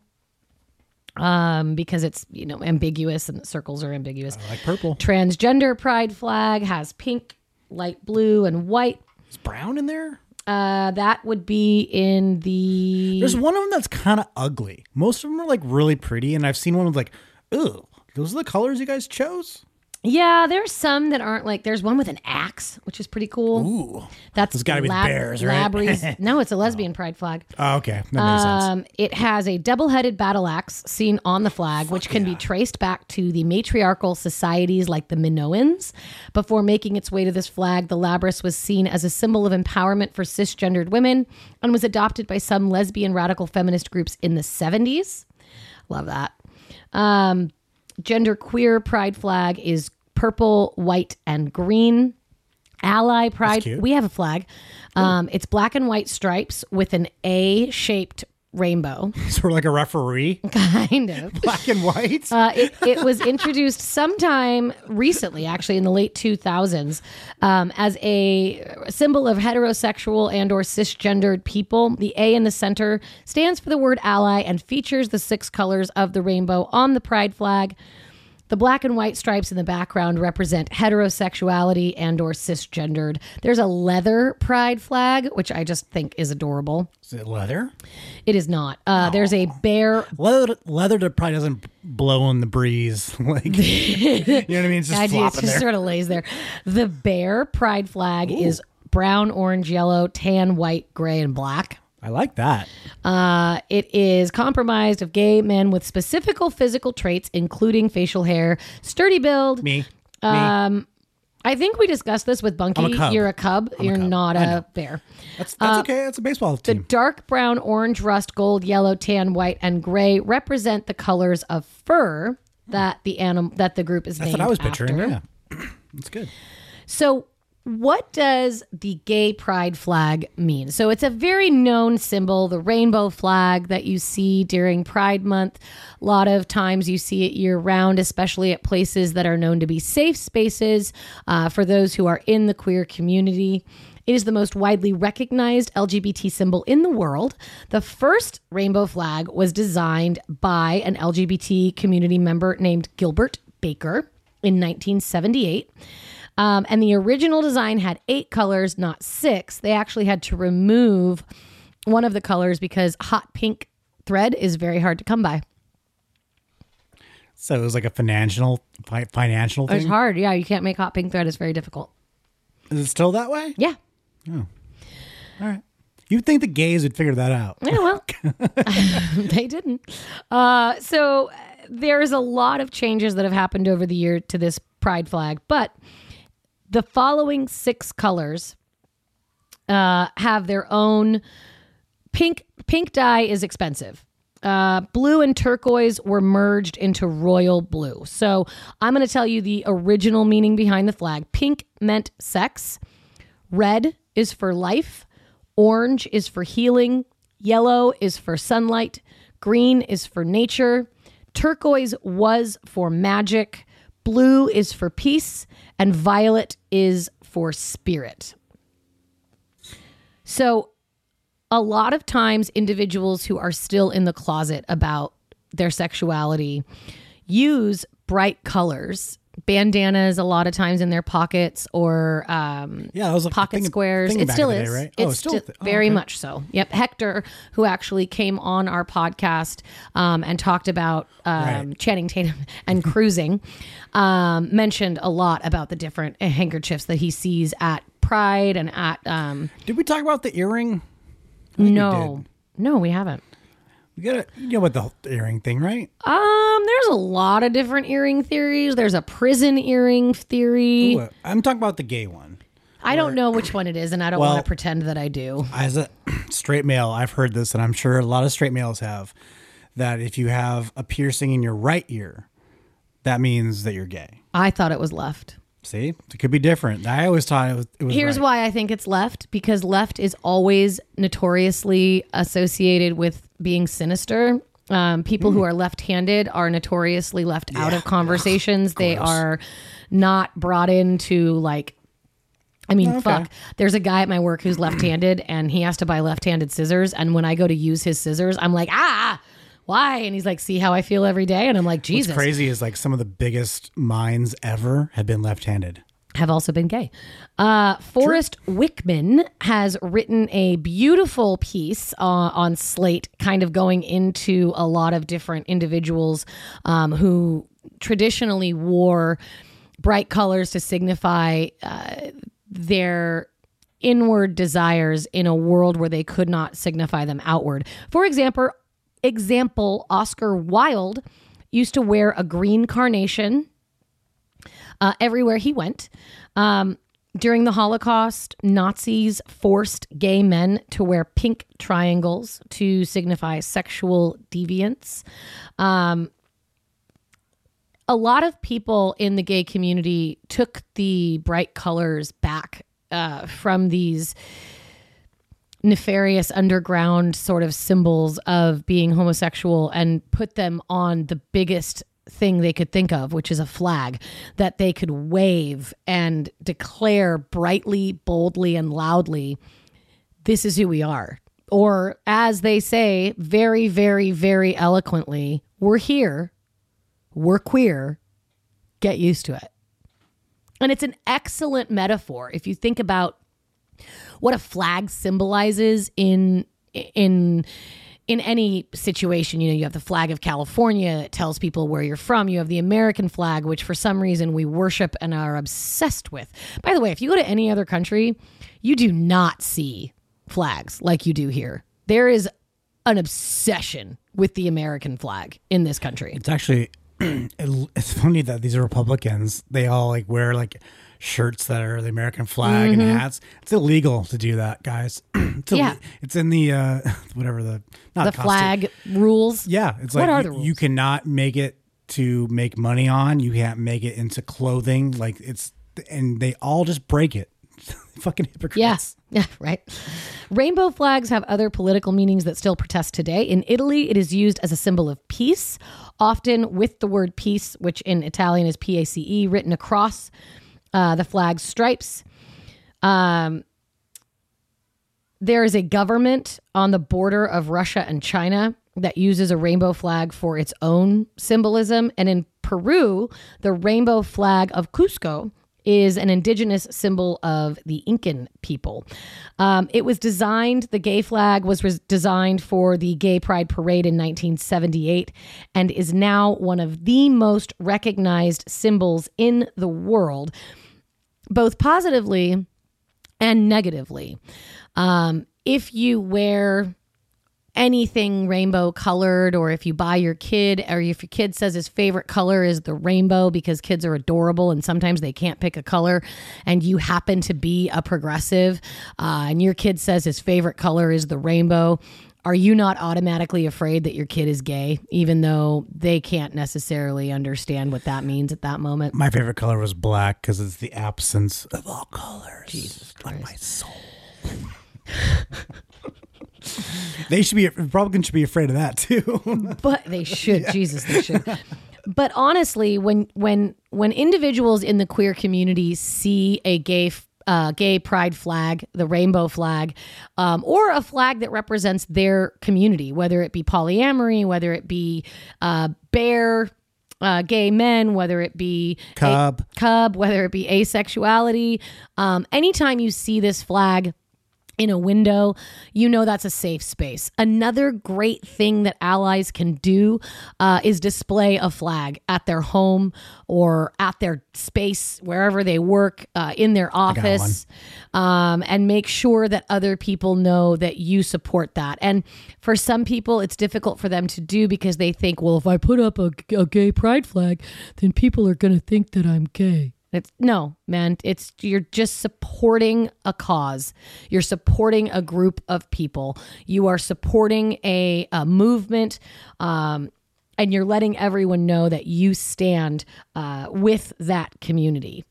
um, because it's you know ambiguous and the circles are ambiguous. I like purple. Transgender pride flag has pink, light blue, and white. Is brown in there? Uh, that would be in the. There's one of them that's kind of ugly. Most of them are like really pretty, and I've seen one with like, ugh, those are the colors you guys chose. Yeah, there's some that aren't like. There's one with an axe, which is pretty cool. Ooh. That's Those gotta be the bears, right? Labrys- no, it's a lesbian pride flag. Oh, okay, that makes sense. Um, it has a double-headed battle axe seen on the flag, which can be traced back to the matriarchal societies like the Minoans. Before making its way to this flag, the Labrys was seen as a symbol of empowerment for cisgendered women and was adopted by some lesbian radical feminist groups in the 70s. Love that. Um, gender queer pride flag is purple, white, and green. Ally pride. We have a flag. Um, it's black and white stripes with an A shaped rainbow, sort of like a referee, kind of. black and white. Uh, it, it was introduced sometime recently, actually in the late 2000s, um, as a symbol of heterosexual and or cisgendered people. The A in the center stands for the word ally and features the six colors of the rainbow on the pride flag. The black and white stripes in the background represent heterosexuality and or cisgendered. There's a leather pride flag, which I just think is adorable. Is it leather? It is not. Uh, There's a bear Leather, leather that probably doesn't blow in the breeze. like, you know what I mean? It's just flopping just there. sort of lays there. The bear pride flag is brown, orange, yellow, tan, white, gray, and black. I like that. Uh, it is comprised of gay men with specific physical traits, including facial hair, sturdy build. Me. Um, I think we discussed this with Bunky. I'm a. You're a cub. You're cub. not a bear. That's that's okay. That's a baseball team. The dark brown, orange, rust, gold, yellow, tan, white, and gray represent the colors of fur that the animal that the group is That's named what I was picturing. after. Yeah, that's good. So, what does the gay pride flag mean? So, it's a very known symbol, the rainbow flag that you see during Pride Month. A lot of times you see it year round, especially at places that are known to be safe spaces uh, for those who are in the queer community. It is the most widely recognized LGBT symbol in the world. The first rainbow flag was designed by an LGBT community member named Gilbert Baker in 1978. Um, and the original design had eight colors, not six. They actually had to remove one of the colors because hot pink thread is very hard to come by. So it was like a financial fi- financial It's hard. Yeah, you can't make hot pink thread. It's very difficult. Is it still that way? Yeah. Oh. All right. You'd think the gays would figure that out. Yeah, well, they didn't. Uh, so uh, there's a lot of changes that have happened over the year to this pride flag, but the following six colors uh, have their own pink. Pink dye is expensive. Uh, blue and turquoise were merged into royal blue. So I'm going to tell you the original meaning behind the flag. Pink meant sex. Red is for life. Orange is for healing. Yellow is for sunlight. Green is for nature. Turquoise was for magic. Blue is for peace. And violet is for spirit. So, a lot of times, individuals who are still in the closet about their sexuality use bright colors, bandanas, a lot of times in their pockets, or um, Yeah, I was like pocket thinking- squares. thinking It still is. day, right? It's Oh, it's still oh, very okay. much so. Yep. Hector, who actually came on our podcast um, and talked about um, Right. Channing Tatum and cruising, um, mentioned a lot about the different handkerchiefs that he sees at Pride and at. Um, Did we talk about the earring? We no, no, we haven't. We got to you know about the whole earring thing, right? Um, there's a lot of different earring theories. There's a prison earring theory. Ooh, I'm talking about the gay one. I don't know which one it is, and I don't Well- want to pretend that I do. As a straight male, I've heard this, and I'm sure a lot of straight males have, that if you have a piercing in your right ear, that means that you're gay. I thought it was left. See, it could be different. I always thought it was. It was Here's right. why I think it's left because left is always notoriously associated with being sinister. Um, people who are left handed are notoriously left out of conversations. they are not brought into like I mean, fuck. There's a guy at my work who's left-handed, and he has to buy left-handed scissors. And when I go to use his scissors, I'm like, ah, why? And he's like, see how I feel every day. And I'm like, Jesus, What's crazy is like some of the biggest minds ever have been left-handed. Have also been gay. Uh, Forrest Wickman has written a beautiful piece uh, on Slate, kind of going into a lot of different individuals um, who traditionally wore bright colors to signify uh, their inward desires in a world where they could not signify them outward. For example, example Oscar Wilde used to wear a green carnation uh, everywhere he went. Um, during the Holocaust, Nazis forced gay men to wear pink triangles to signify sexual deviance. Um, a lot of people in the gay community took the bright colors back uh, from these nefarious underground sort of symbols of being homosexual and put them on the biggest thing they could think of, which is a flag that they could wave and declare brightly, boldly, and loudly, this is who we are. Or as they say, very, very, very eloquently, we're here, we're queer, get used to it. And it's an excellent metaphor if you think about what a flag symbolizes in in in any situation you know you have the flag of california that tells people where you're from you have the american flag which for some reason we worship and are obsessed with. By the way if you go to any other country you do not see flags like you do here. There is an obsession with the american flag in this country. It's actually it's funny that these are Republicans they all like wear like shirts that are the American flag and hats. It's illegal to do that, guys. it's, ill- Mm-hmm. Yeah. it's in the uh, whatever the not the consti- flag rules Yeah, it's What like you, you cannot make it to make money on. You can't make it into clothing. Like it's and they all just break it. Fucking hypocrites. Yes. Yeah, right. Rainbow flags have other political meanings that still protest today. In Italy, it is used as a symbol of peace, often with the word peace, which in Italian is P A C E, written across uh, the flag's stripes. Um, there is a government on the border of Russia and China that uses a rainbow flag for its own symbolism. And in Peru, the rainbow flag of Cusco is an indigenous symbol of the Incan people. Um, it was designed, the gay flag was res- designed for the Gay Pride Parade in 1978 and is now one of the most recognized symbols in the world, both positively and negatively. Um, if you wear anything rainbow colored or if you buy your kid or if your kid says his favorite color is the rainbow because kids are adorable and sometimes they can't pick a color and you happen to be a progressive uh, and your kid says his favorite color is the rainbow are you not automatically afraid that your kid is gay even though they can't necessarily understand what that means at that moment My favorite color was black because it's the absence of all colors. Jesus Like my soul. they should be Republicans should be afraid of that too. but they should jesus they should but honestly when when when individuals in the queer community see a gay uh, gay pride flag the rainbow flag um, or a flag that represents their community whether it be polyamory whether it be uh, bear uh, gay men, whether it be a- Cub. cub, whether it be asexuality. Um, anytime you see this flag in a window, you know that's a safe space. Another great thing that allies can do uh, is display a flag at their home or at their space, wherever they work, uh, in their office, um, and make sure that other people know that you support that. And for some people, it's difficult for them to do because they think, well, if I put up a, a gay pride flag, then people are going to think that I'm gay. It's no, man. It's you're just supporting a cause. You're supporting a group of people. You are supporting a, a movement, um, and you're letting everyone know that you stand uh, with that community.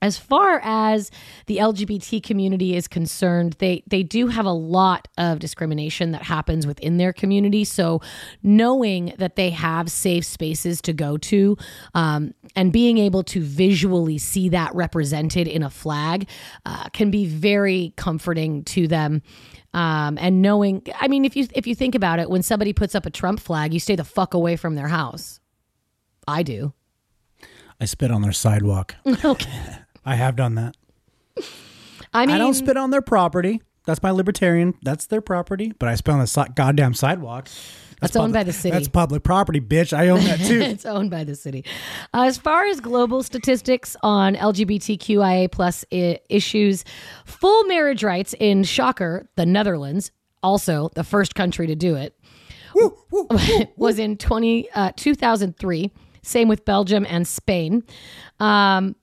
As far as the LGBT community is concerned, they they do have a lot of discrimination that happens within their community. So, knowing that they have safe spaces to go to, um, and being able to visually see that represented in a flag, uh, can be very comforting to them. Um, and knowing, I mean, if you if you think about it, when somebody puts up a Trump flag, you stay the fuck away from their house. I do. I spit on their sidewalk. Okay. I have done that. I mean, I don't spit on their property. That's my libertarian. That's their property. But I spit on the si- goddamn sidewalk. That's owned public- by the city. That's public property, bitch. I own that too. it's owned by the city. Uh, as far as global statistics on LGBTQIA plus I- issues, full marriage rights in shocker, the Netherlands, also the first country to do it, was in 20, uh, 2003. Same with Belgium and Spain. Um,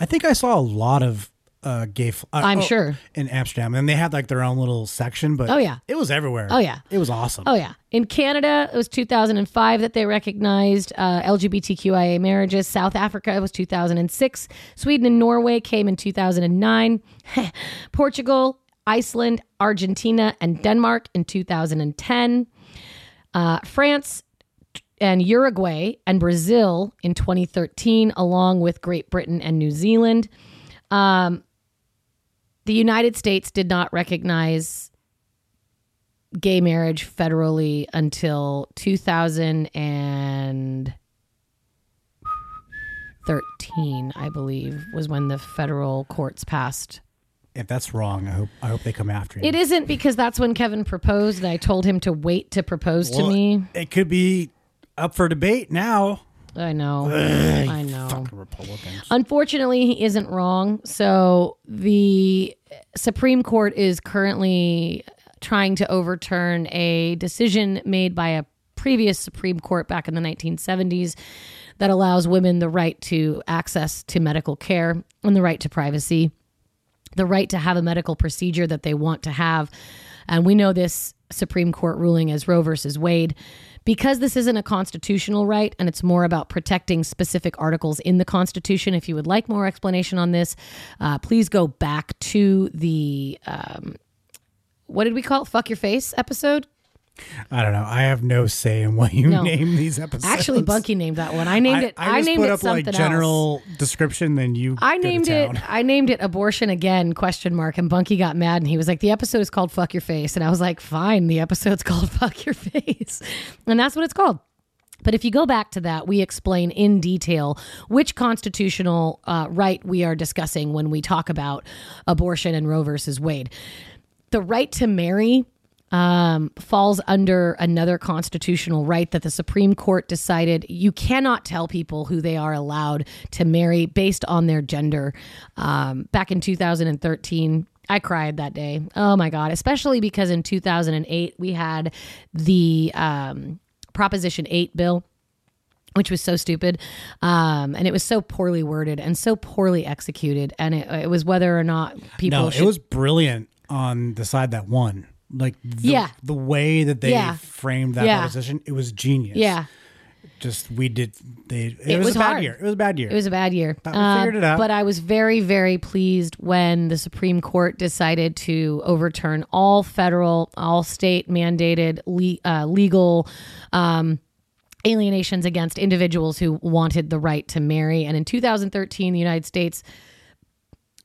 I think I saw a lot of uh, gay. F- uh, I'm oh, sure. in Amsterdam, and they had like their own little section. But Oh, yeah. it was everywhere. Oh, yeah. it was awesome. Oh yeah, in Canada it was 2005 that they recognized uh, LGBTQIA marriages. South Africa it was 2006. Sweden and Norway came in 2009. Portugal, Iceland, Argentina, and Denmark in 2010. Uh, France and Uruguay and Brazil in 2013, along with Great Britain and New Zealand. Um, the United States did not recognize gay marriage federally until 2013, I believe, was when the federal courts passed. If that's wrong, I hope I hope they come after you. It isn't because that's when Kevin proposed, and I told him to wait to propose to me. It could be up for debate now. I know. I know. Republicans. Unfortunately, he isn't wrong. So the Supreme Court is currently trying to overturn a decision made by a previous Supreme Court back in the 1970s that allows women the right to access to medical care and the right to privacy, the right to have a medical procedure that they want to have. And we know this Supreme Court ruling as Roe versus Wade. Because this isn't a constitutional right and it's more about protecting specific articles in the Constitution, if you would like more explanation on this, uh, please go back to the, um, what did we call it? Fuck Your Face episode? I don't know. I have no say in what you No. name these episodes. Actually, Bunky named that one. I named it. I, just named put it up something like general description. Then you. I go to named it. town. I named it abortion again? Question mark. And Bunky got mad and he was like, "The episode is called Fuck Your Face," and I was like, "Fine, the episode's called Fuck Your Face," and that's what it's called. But if you go back to that, we explain in detail which constitutional uh, right we are discussing when we talk about abortion and Roe versus Wade. The right to marry um, falls under another constitutional right that the Supreme Court decided you cannot tell people who they are allowed to marry based on their gender. Um, back in 2013, I cried that day. Oh my God. Especially because in 2008, we had the um, Proposition 8 bill. Which was so stupid, um, and it was so poorly worded and so poorly executed, and it, it was whether or not people. No, should, it was brilliant on the side that won. Like the, Yeah. the way that they Yeah. framed that Yeah. proposition, it was genius. yeah, just we did. They it, It was, was a bad hard. year. It was a bad year. It was a bad year. But we figured it out. But I was very, very pleased when the Supreme Court decided to overturn all federal, all state mandated le- uh, legal um, alienations against individuals who wanted the right to marry. And in 2013, the United States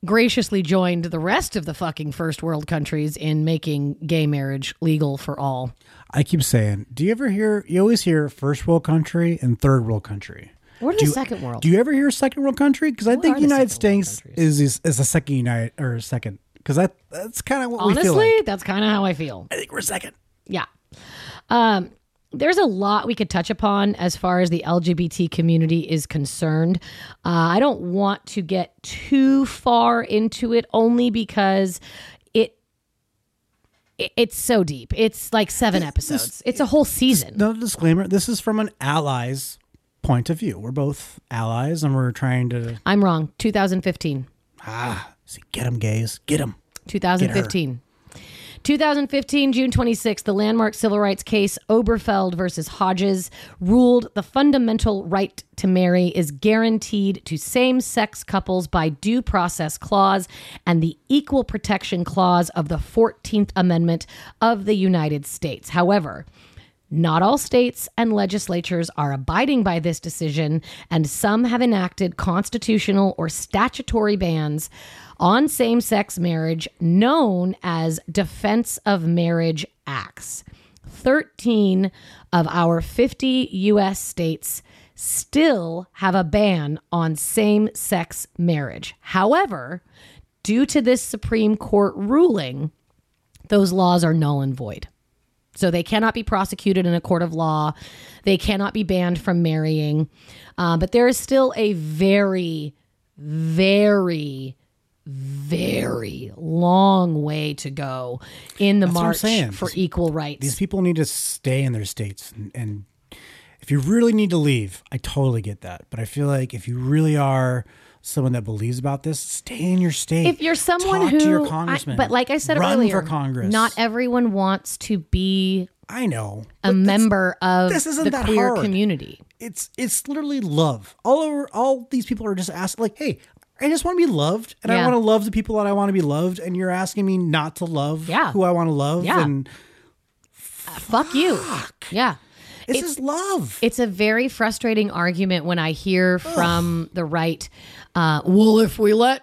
graciously joined the rest of the fucking first world countries in making gay marriage legal for all. I keep saying, do you ever hear? You always hear first world country and third world country. What the you- second world? Do you ever hear second world country? Because I think United States is, is is a second United or second because that that's kind of what we Honestly, like. that's kind of how I feel. I think we're second. Yeah. Um, there's a lot we could touch upon as far as the LGBT community is concerned. Uh, I don't want to get too far into it only because it, it it's so deep. It's like seven episodes. it's a whole season. No disclaimer. This is from an ally's point of view. We're both allies, and we're trying to I'm wrong. 2015. ah see, get them gays, get them. 2015. 2015, June 26th, the landmark civil rights case Obergefell versus Hodges ruled the fundamental right to marry is guaranteed to same sex couples by due process clause and the equal protection clause of the 14th Amendment of the United States. However, not all states and legislatures are abiding by this decision, and some have enacted constitutional or statutory bans on same sex marriage known as Defense of Marriage Acts. 13 of our 50 U.S. states still have a ban on same sex marriage. However, due to this Supreme Court ruling, those laws are null and void. So they cannot be prosecuted in a court of law. They cannot be banned from marrying. Uh, but there is still a very, very, very long way to go in the That's march for equal rights. These people need to stay in their states, and, and if you really need to leave, I totally get that. But I feel like if you really are someone that believes about this, stay in your state. if you're someone Talk who, to your I- congressman, but like I said run earlier, for Congress. not everyone wants to be I know a member of this isn't the that queer hard. community. It's it's literally love. All over, all these people are just asking, like, hey. I just want to be loved, and I want to love the people that I want to be loved. And you're asking me not to love Yeah. who I want to love. Yeah. And uh, Fuck you. Yeah. this It's- is love. It's a very frustrating argument when I hear from the right, uh, well, if we let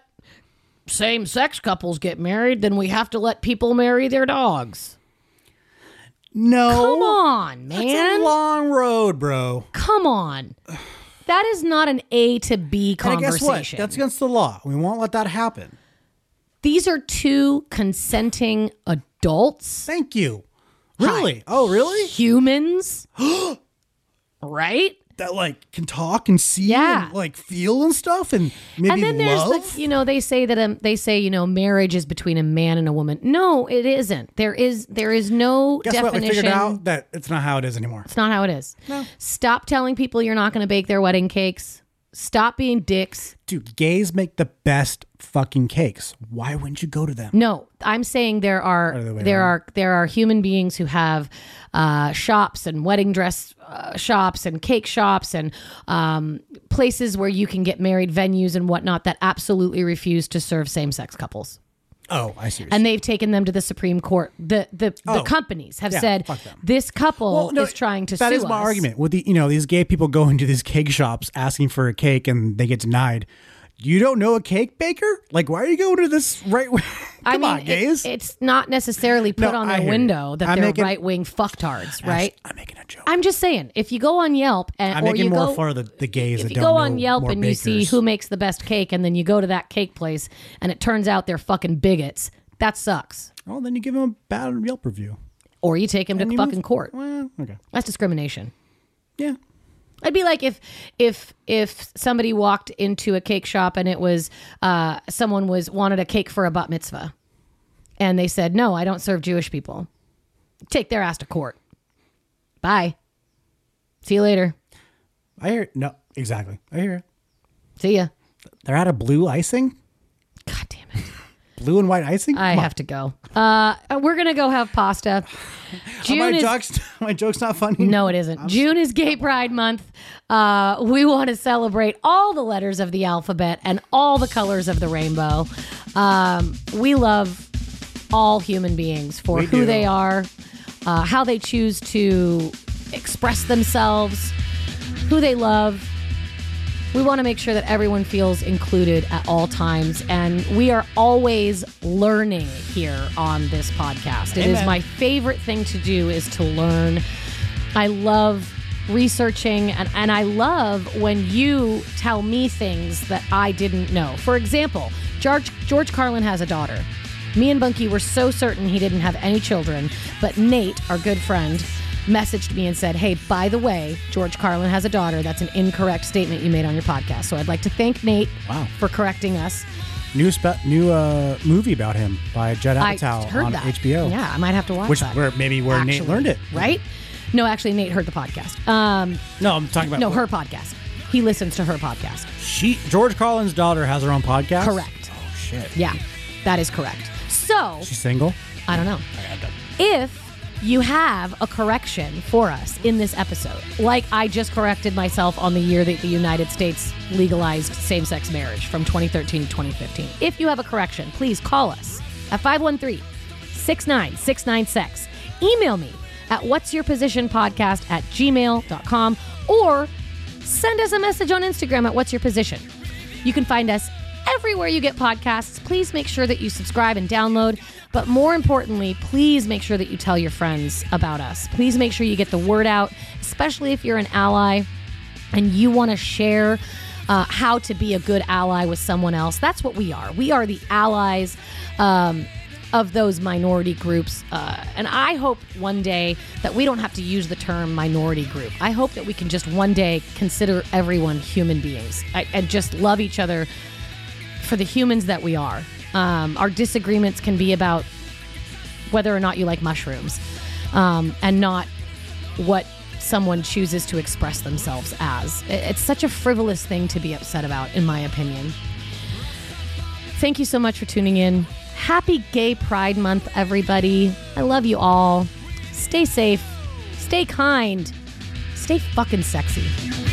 same sex couples get married, then we have to let people marry their dogs. no, Come on, It's a man. long road, bro. Come on. That is not an A to B And guess what? conversation. That's against the law. We won't let that happen. These are two consenting adults, Thank you. Really? Oh, really? humans, right? That like can talk and see Yeah. and like feel and stuff and maybe and then there's love. the you know they say that um, they say you know marriage is between a man and a woman no it isn't there is there is no Guess what? We definition figured out that it's not how it is anymore. it's not how it is stop telling people you're not going to bake their wedding cakes stop being dicks Dude, gays make the best fucking cakes. Why wouldn't you go to them? no i'm saying there are the there around. are there are human beings who have uh, shops and wedding dress uh, shops and cake shops and um, places where you can get married venues and whatnot that absolutely refuse to serve same-sex couples Oh, I see. and they've taken them to the Supreme Court. The the, the Oh. companies have Yeah, said this couple Well, no, is trying to That is my us. argument with the you know these gay people going to these cake shops asking for a cake and they get denied. You don't know a cake baker? Like, why are you going to this right way? I mean, on, it- it's not necessarily put No, on their hear you. window that I'm they're making- right wing fucktards, right? I'm making a joke. I'm just saying, if you go on Yelp and I'm or making you more go, for the, the gays if you go on Yelp and you see who makes the best cake, and then you go to that cake place and it turns out they're fucking bigots, that sucks. Oh, then you give them a bad Yelp review. Or you take them to And you fucking move- court. Well, okay. That's discrimination. Yeah. I'd be like if if if somebody walked into a cake shop and it was uh, someone was wanted a cake for a bat mitzvah, and they said no, I don't serve Jewish people. Take their ass to court. Bye. See you later. I hear no, exactly. I hear it. See ya. They're out of blue icing? God damn it. Blue and white icing? I on. have to go. Uh, we're gonna go have pasta. Are June my is jokes my joke's not funny. no, it isn't. June is Gay Pride Month. Uh, we want to celebrate all the letters of the alphabet and all the colors of the rainbow. Um, we love all human beings for We who do. they are, uh, how they choose to express themselves, who they love. We want to make sure that everyone feels included at all times. And we are always learning here on this podcast. It is Amen. my favorite thing to do is to learn. I love researching and, and I love when you tell me things that I didn't know. For example, George George Carlin has a daughter. Me and Bunky were so certain he didn't have any children, but Nate, our good friend, messaged me and said, Hey, by the way, George Carlin has a daughter. That's an incorrect statement you made on your podcast. So I'd like to thank Nate Wow. for correcting us. New spe- new uh, movie about him by Judd I Apatow heard on that. HBO. Yeah, I might have to watch Which that. where maybe where Nate learned it. Right? No, actually, Nate heard the podcast. Um, No, I'm talking about no, her podcast. He listens to her podcast. She George Carlin's daughter has her own podcast. Correct. Oh shit. Yeah, that is correct. So, She's single. I don't know. If you have a correction for us in this episode, like I just corrected myself on the year that the United States legalized same sex marriage from 2013 to 2015. If you have a correction, please call us at 513 69696. Email me at what's your position podcast at gmail.com or send us a message on Instagram at what's your position. You can find us everywhere you get podcasts. Please make sure that you subscribe and download. But more importantly, please make sure that you tell your friends about us. Please make sure you get the word out, especially if you're an ally and you want to share uh, how to be a good ally with someone else. That's what we are. We are the allies. Um, of those minority groups. Uh, and I hope one day that we don't have to use the term minority group. I hope that we can just one day consider everyone human beings I, and just love each other for the humans that we are. Um, our disagreements can be about whether or not you like mushrooms um, and not what someone chooses to express themselves as. It's such a frivolous thing to be upset about, in my opinion. Thank you so much for tuning in. Happy Gay Pride Month, everybody. I love you all. Stay safe, stay kind, stay fucking sexy.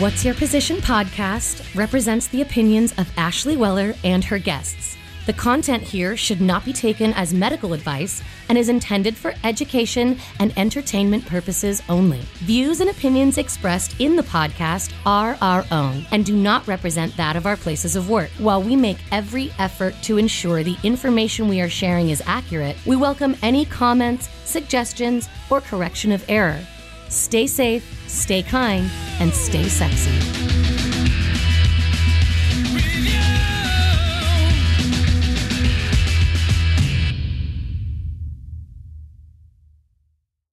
What's Your Position podcast represents the opinions of Ashley Weller and her guests. The content here should not be taken as medical advice and is intended for education and entertainment purposes only. Views and opinions expressed in the podcast are our own and do not represent that of our places of work. While we make every effort to ensure the information we are sharing is accurate, we welcome any comments, suggestions, or correction of error. Stay safe, stay kind, and stay sexy.